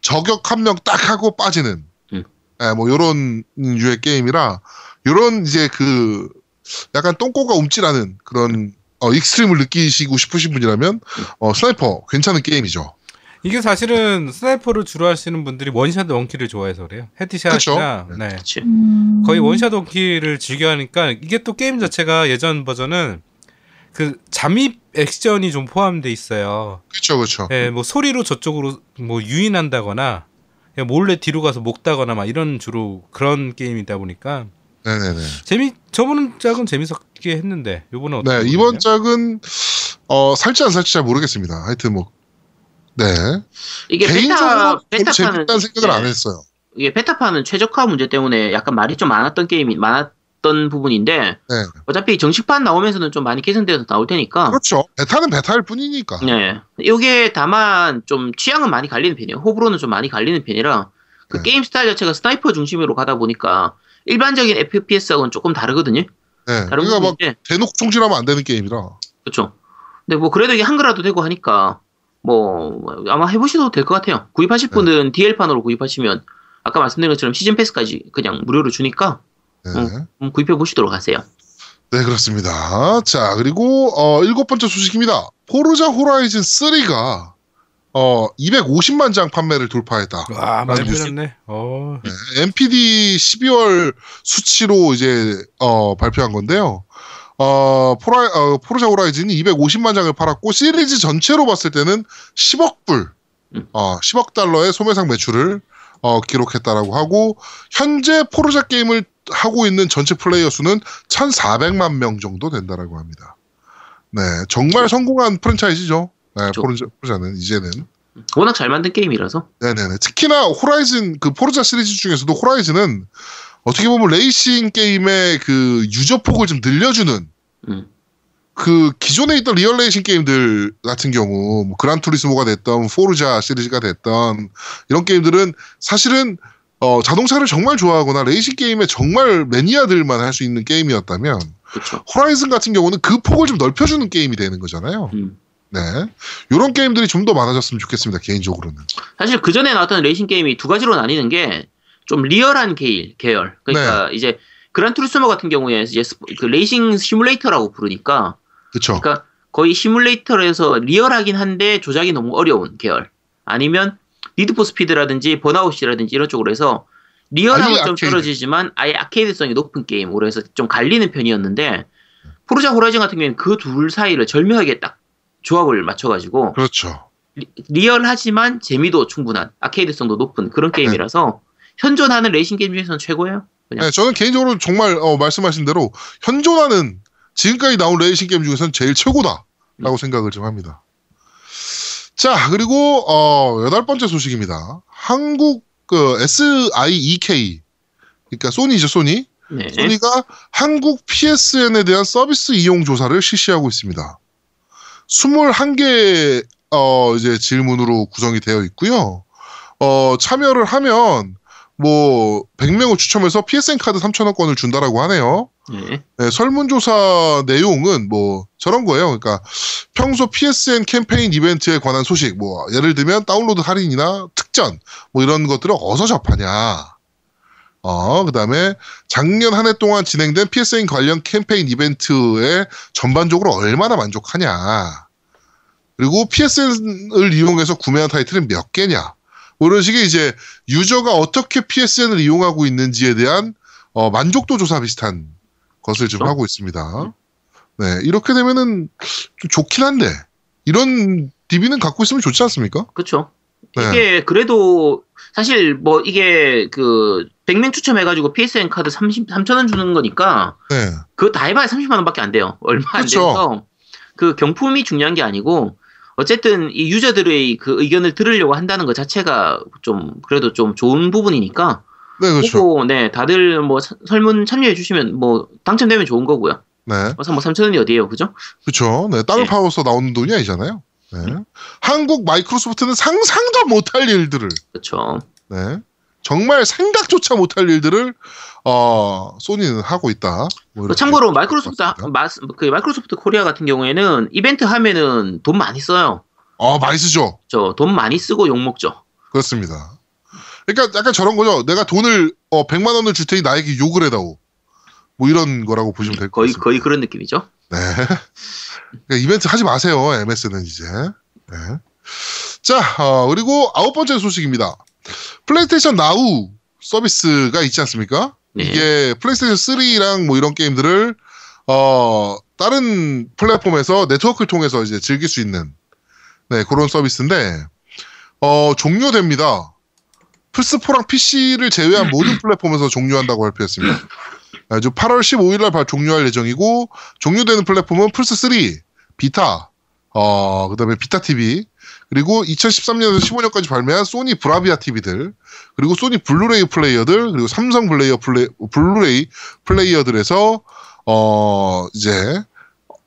저격 한 명 딱 하고 빠지는 음. 예, 뭐 요런 유의 게임이라 요런 이제 그 약간 똥꼬가 움찔하는 그런 어, extreme을 느끼시고 싶으신 분이라면 어, 스나이퍼 괜찮은 게임이죠. 이게 사실은 sniper를 주로 하시는 분들이 one shot one kill을 좋아해서 그래요. headshot이나 그쵸. 네. 그치. 음. 거의 one shot one kill을 즐겨 하니까 이게 또 게임 자체가 예전 버전은 그 잠입 액션이 좀 포함돼 있어요. 그렇죠, 그렇죠. 예, 뭐 소리로 저쪽으로 뭐 유인한다거나 몰래 뒤로 가서 목다거나 막 이런 주로 그런 게임이다 보니까 네네네. 재미 저번 짝은 재밌었게 했는데 요번은 어떻게 네, 이번 짝은 어, 살지 안 살지 잘 모르겠습니다. 하여튼 뭐 네. 이게 베타 좀 베타판은 생각을 네. 안 했어요. 이게 베타판은 최적화 문제 때문에 약간 말이 좀 많았던 게임이 많았던 부분인데 네. 어차피 정식판 나오면서는 좀 많이 개선되어서 나올 테니까 그렇죠. 베타는 베타일 뿐이니까. 네. 이게 다만 좀 취향은 많이 갈리는 편이에요. 호불호는 좀 많이 갈리는 편이라 그 네. 게임 스타일 자체가 sniper 중심으로 가다 보니까 일반적인 FPS하고는 조금 다르거든요. 네. 다른 그러니까 막 대놓고 총질하면 안 되는 게임이라. 그렇죠. 근데 뭐 그래도 이게 한글화도 되고 하니까 뭐 아마 해보셔도 될 것 같아요. 구입하실 네. 분은 DL판으로 구입하시면 아까 말씀드린 것처럼 시즌 패스까지 그냥 무료로 주니까 네. 음, 구입해 보시도록 하세요. 네, 그렇습니다. 자, 그리고 어, 일곱 번째 소식입니다. 포르자 호라이즌 3가 어, 250만 장 판매를 돌파했다. 와 많이. 팔렸네. 어. 네, NPD 12월 수치로 이제 어, 발표한 건데요. 어, 포라, 어, 포르자 호라이즌이 250만 장을 팔았고 시리즈 전체로 봤을 때는 10억 불, 음. 어, 10억 달러의 소매상 매출을 어, 기록했다라고 하고 현재 포르자 게임을 하고 있는 전체 플레이어 수는 1,400만 명 정도 된다라고 합니다. 네, 정말 성공한 프랜차이즈죠. 네, 그렇죠. 포르자, 포르자는 이제는. 워낙 잘 만든 게임이라서 네네네. 특히나 호라이즌 그 포르자 시리즈 중에서도 호라이즌은 어떻게 보면 레이싱 게임의 그 유저 폭을 좀 늘려주는 음. 그 기존에 있던 리얼 레이싱 게임들 같은 경우 뭐 그란 투리스모가 됐던 포르자 시리즈가 됐던 이런 게임들은 사실은 어, 자동차를 정말 좋아하거나 레이싱 게임에 정말 매니아들만 할 수 있는 게임이었다면 그렇죠. 호라이즌 같은 경우는 그 폭을 좀 넓혀주는 게임이 되는 거잖아요. 음. 네, 이런 게임들이 좀 더 많아졌으면 좋겠습니다. 개인적으로는. 사실 그 전에 나왔던 레이싱 게임이 두 가지로 나뉘는 게 좀 리얼한 계열, 계열. 그러니까 네. 이제 그란 투리스모 같은 경우에 이제 그 레이싱 시뮬레이터라고 부르니까 그렇죠. 그러니까 거의 시뮬레이터에서 리얼하긴 한데 조작이 너무 어려운 계열. 아니면 니드포 스피드라든지 번아웃이라든지 이런 쪽으로 해서 리얼함은 아예 좀 아케이드. 떨어지지만 아예 아케이드성이 높은 게임으로 해서 좀 갈리는 편이었는데 포르자 호라이즌 같은 경우에는 그 둘 사이를 절묘하게 딱 조합을 맞춰가지고 그렇죠. 리, 리얼하지만 재미도 충분한 아케이드성도 높은 그런 게임이라서 현존하는 레이싱 게임 중에서는 최고예요. 그냥 네, 저는 개인적으로 정말 어, 말씀하신 대로 현존하는 지금까지 나온 레이싱 게임 중에서는 제일 최고다라고 음. 생각을 좀 합니다. 자 그리고 어, 여덟 번째 소식입니다. 한국 그 SIEK 그러니까 소니죠 소니 네. 소니가 한국 PSN에 대한 서비스 이용 조사를 실시하고 있습니다. 21개 어, 이제 질문으로 구성이 되어 있고요. 어, 참여를 하면 뭐 100명을 추첨해서 PSN 카드 3,000원권을 준다라고 하네요. 네. 네, 설문조사 내용은 뭐 저런 거예요. 그러니까 평소 PSN 캠페인 이벤트에 관한 소식, 뭐 예를 들면 다운로드 할인이나 특전, 뭐 이런 것들을 어디서 접하냐. 어, 그 다음에 작년 한 해 동안 진행된 PSN 관련 캠페인 이벤트에 전반적으로 얼마나 만족하냐. 그리고 PSN을 이용해서 구매한 타이틀은 몇 개냐. 뭐 이런 식의 이제 유저가 어떻게 PSN을 이용하고 있는지에 대한 어, 만족도 조사 비슷한 것을 지금 그렇죠. 하고 있습니다. 네, 이렇게 되면은 좀 좋긴 한데 이런 DB는 갖고 있으면 좋지 않습니까? 그렇죠. 네. 이게 그래도 사실 뭐 이게 그 100명 추첨해가지고 PSN 카드 30, 3,000원 주는 거니까 네, 그거 다 해봐야 30만 원밖에 안 돼요. 얼마 안 그쵸. 돼서 그 경품이 중요한 게 아니고 어쨌든 이 유저들의 그 의견을 들으려고 한다는 것 자체가 좀 그래도 좀 좋은 부분이니까 네, 그렇죠. 보고 네 다들 뭐 사- 설문 참여해 주시면 뭐 당첨되면 좋은 거고요. 네, 그래서 뭐 3천 원이 어디예요, 그죠? 그렇죠. 네, 땅을 네. 파서 나오는 돈이 아니잖아요. 네. 한국 마이크로소프트는 상상도 못할 일들을, 그렇죠. 네, 정말 생각조차 못할 일들을 어 소니는 하고 있다. 뭐 이렇게 참고로 마이크로소프트. 마스- 그 마이크로소프트 코리아 같은 경우에는 이벤트 하면은 돈 많이 써요. 어 많이 쓰죠. 저돈 많이 쓰고 욕 먹죠. 그렇습니다. 그러니까 약간 저런 거죠. 내가 돈을 어 100만 원을 줄 테니 나에게 욕을 해다오. 뭐 이런 거라고 보시면 될 것 같습니다. 거의 그런 느낌이죠. 네. 그러니까 이벤트 하지 마세요. MS는 이제. 네. 자, 어, 그리고 아홉 번째 소식입니다. 플레이스테이션 나우 서비스가 있지 않습니까? 네. 이게 플레이스테이션 3랑 뭐 이런 게임들을 어, 다른 플랫폼에서 네트워크를 통해서 이제 즐길 수 있는 네, 그런 서비스인데 어, 종료됩니다. 플스4랑 PC를 제외한 모든 플랫폼에서 종료한다고 발표했습니다. 아주 8월 15일 날 발- 종료할 예정이고 종료되는 플랫폼은 플스3, 비타, 어, 그 다음에 비타 TV, 그리고 2013년에서 15년까지 발매한 소니 브라비아 TV들, 그리고 소니 블루레이 플레이어들, 그리고 삼성 블레이어 플레이, 블루레이 플레이어들에서, 어, 이제,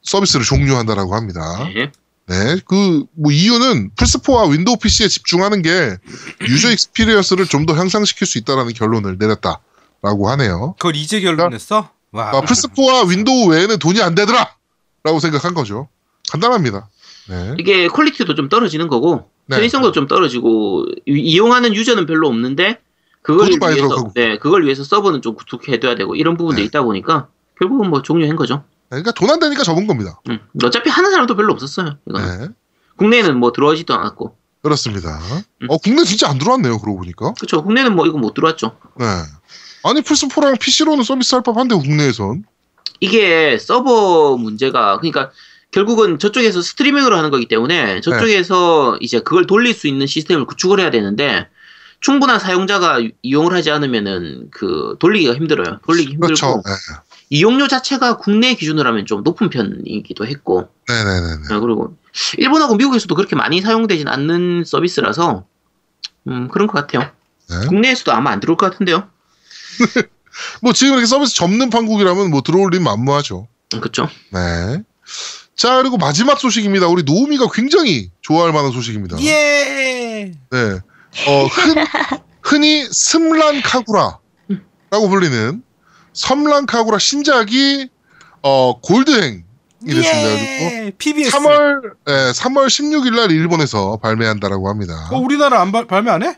서비스를 종료한다라고 합니다. 네. 네, 그, 뭐, 이유는 플스4와 윈도우 PC에 집중하는 게 user experience를 좀 더 향상시킬 수 있다라는 결론을 내렸다라고 하네요. 그걸 이제 결론냈어? 와. 아, 플스4와 윈도우 외에는 돈이 안 되더라! 라고 생각한 거죠. 간단합니다. 네. 이게 quality도 좀 떨어지는 거고 네. 편의성도 좀 떨어지고 이- 이용하는 유저는 별로 없는데 그걸 위해서 들어가고. 네 그걸 위해서 서버는 좀 구축해둬야 되고 이런 부분도 네. 있다 보니까 결국은 뭐 종료한 거죠. 그러니까 돈 안 되니까 접은 겁니다. 음. 어차피 하는 사람도 별로 없었어요. 이거는 네. 국내에는 뭐 들어오지도 않았고 그렇습니다. 음. 어, 국내 진짜 안 들어왔네요, 그러고 보니까. 그렇죠. 국내는 뭐 이거 못 들어왔죠. 네. 아니, 플스4랑 PC로는 서비스 할 법한데, 국내에선. 이게 서버 문제가 그러니까 결국은 저쪽에서 스트리밍으로 하는 거기 때문에 저쪽에서 이제 그걸 돌릴 수 있는 시스템을 구축을 해야 되는데 충분한 사용자가 이- 이용을 하지 않으면은 그 돌리기가 힘들어요. 돌리기 힘들고 그렇죠. 네. 이용료 자체가 국내 기준으로 하면 좀 높은 편이기도 했고 네네네네. 아, 그리고 일본하고 미국에서도 그렇게 많이 사용되진 않는 서비스라서 음, 그런 것 같아요. 네. 국내에서도 아마 안 들어올 것 같은데요. <laughs> 뭐, 지금 이렇게 서비스 접는 판국이라면 뭐, 들어올 일 만무하죠. 그렇죠. 네. 자, 그리고 마지막 소식입니다. 우리 노우미가 굉장히 좋아할 만한 소식입니다. 예. 네. 어, 흔, 흔히 스ම්란 카구라라고 불리는 섬란 카구라 신작이 어, 골드행이 됐습니다. 그리고 예. PBS. 3월 예, 3월 16일 날 일본에서 발매한다라고 합니다. 어, 우리나라 안 발, 발매 안 해?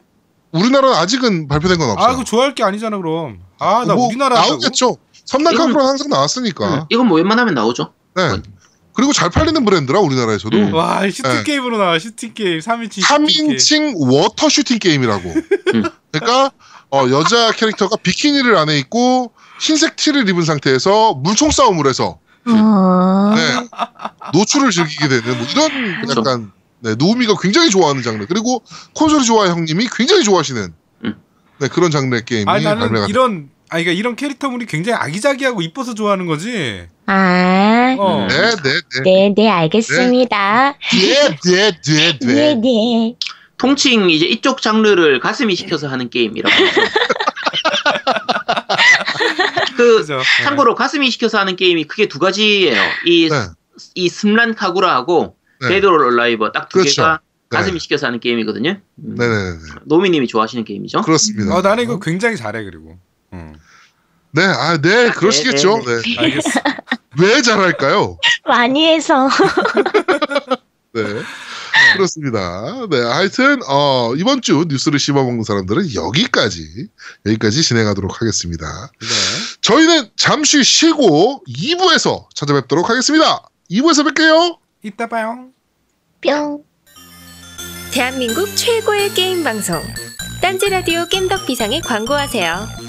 우리나라는 아직은 발표된 건 없어요. 아, 그거 좋아할 게 아니잖아, 그럼. 아, 나 뭐 우리나라? 나오겠죠. 섬란 이건- 카구라 항상 나왔으니까. 음, 이건 뭐 웬만하면 나오죠. 네. 그리고 잘 팔리는 브랜드라 우리나라에서도 음. 와, 슈팅 네. 게임으로 나와. 슈팅 게임. 3인칭 슈팅 게임. 3인칭 water 슈팅 게임이라고. 음. 그러니까 어, 여자 캐릭터가 비키니를 안에 입고 흰색 티를 입은 상태에서 물총 싸움을 해서 어... 네, 노출을 즐기게 되는 뭐 이런 그렇죠. 약간 네, 노우미가 굉장히 좋아하는 장르 그리고 콘솔이 좋아하는 형님이 굉장히 좋아하시는 음. 네, 그런 장르의 게임이 아니, 발매가 나는. 이런 아니 그러니까 이런 캐릭터물이 굉장히 아기자기하고 이뻐서 좋아하는 거지. 아, 어. 네, 네, 네. 네, 네, 알겠습니다. 네, 네, 네, 네, 네. 네. 통칭 이제 이쪽 장르를 가슴이 시켜서 하는 게임이라고. <laughs> 그 그죠? 참고로 가슴이 시켜서 하는 게임이 크게 두 가지예요. 이, 네. 이 섬란 카구라하고 네. Dead or Alive 딱 두 그렇죠. 개가 가슴이 시켜서 하는 게임이거든요. 음, 네네네. 노미님이 좋아하시는 게임이죠. 그렇습니다. 어 나는 이거 굉장히 잘해 그리고. 응. 네, 아, 네, 그러시겠죠. 네, 네. 알겠어. 왜 잘할까요? 많이 해서. <laughs> 네. 그렇습니다. 네, 하여튼 어, 이번 주 뉴스를 씹어먹는 사람들은 여기까지 여기까지 진행하도록 하겠습니다. 네. 저희는 잠시 쉬고 2부에서 찾아뵙도록 하겠습니다. 2부에서 뵐게요. 이따 봐요. 뿅. 대한민국 최고의 게임 방송 딴지 라디오 겜덕 비상에 광고하세요.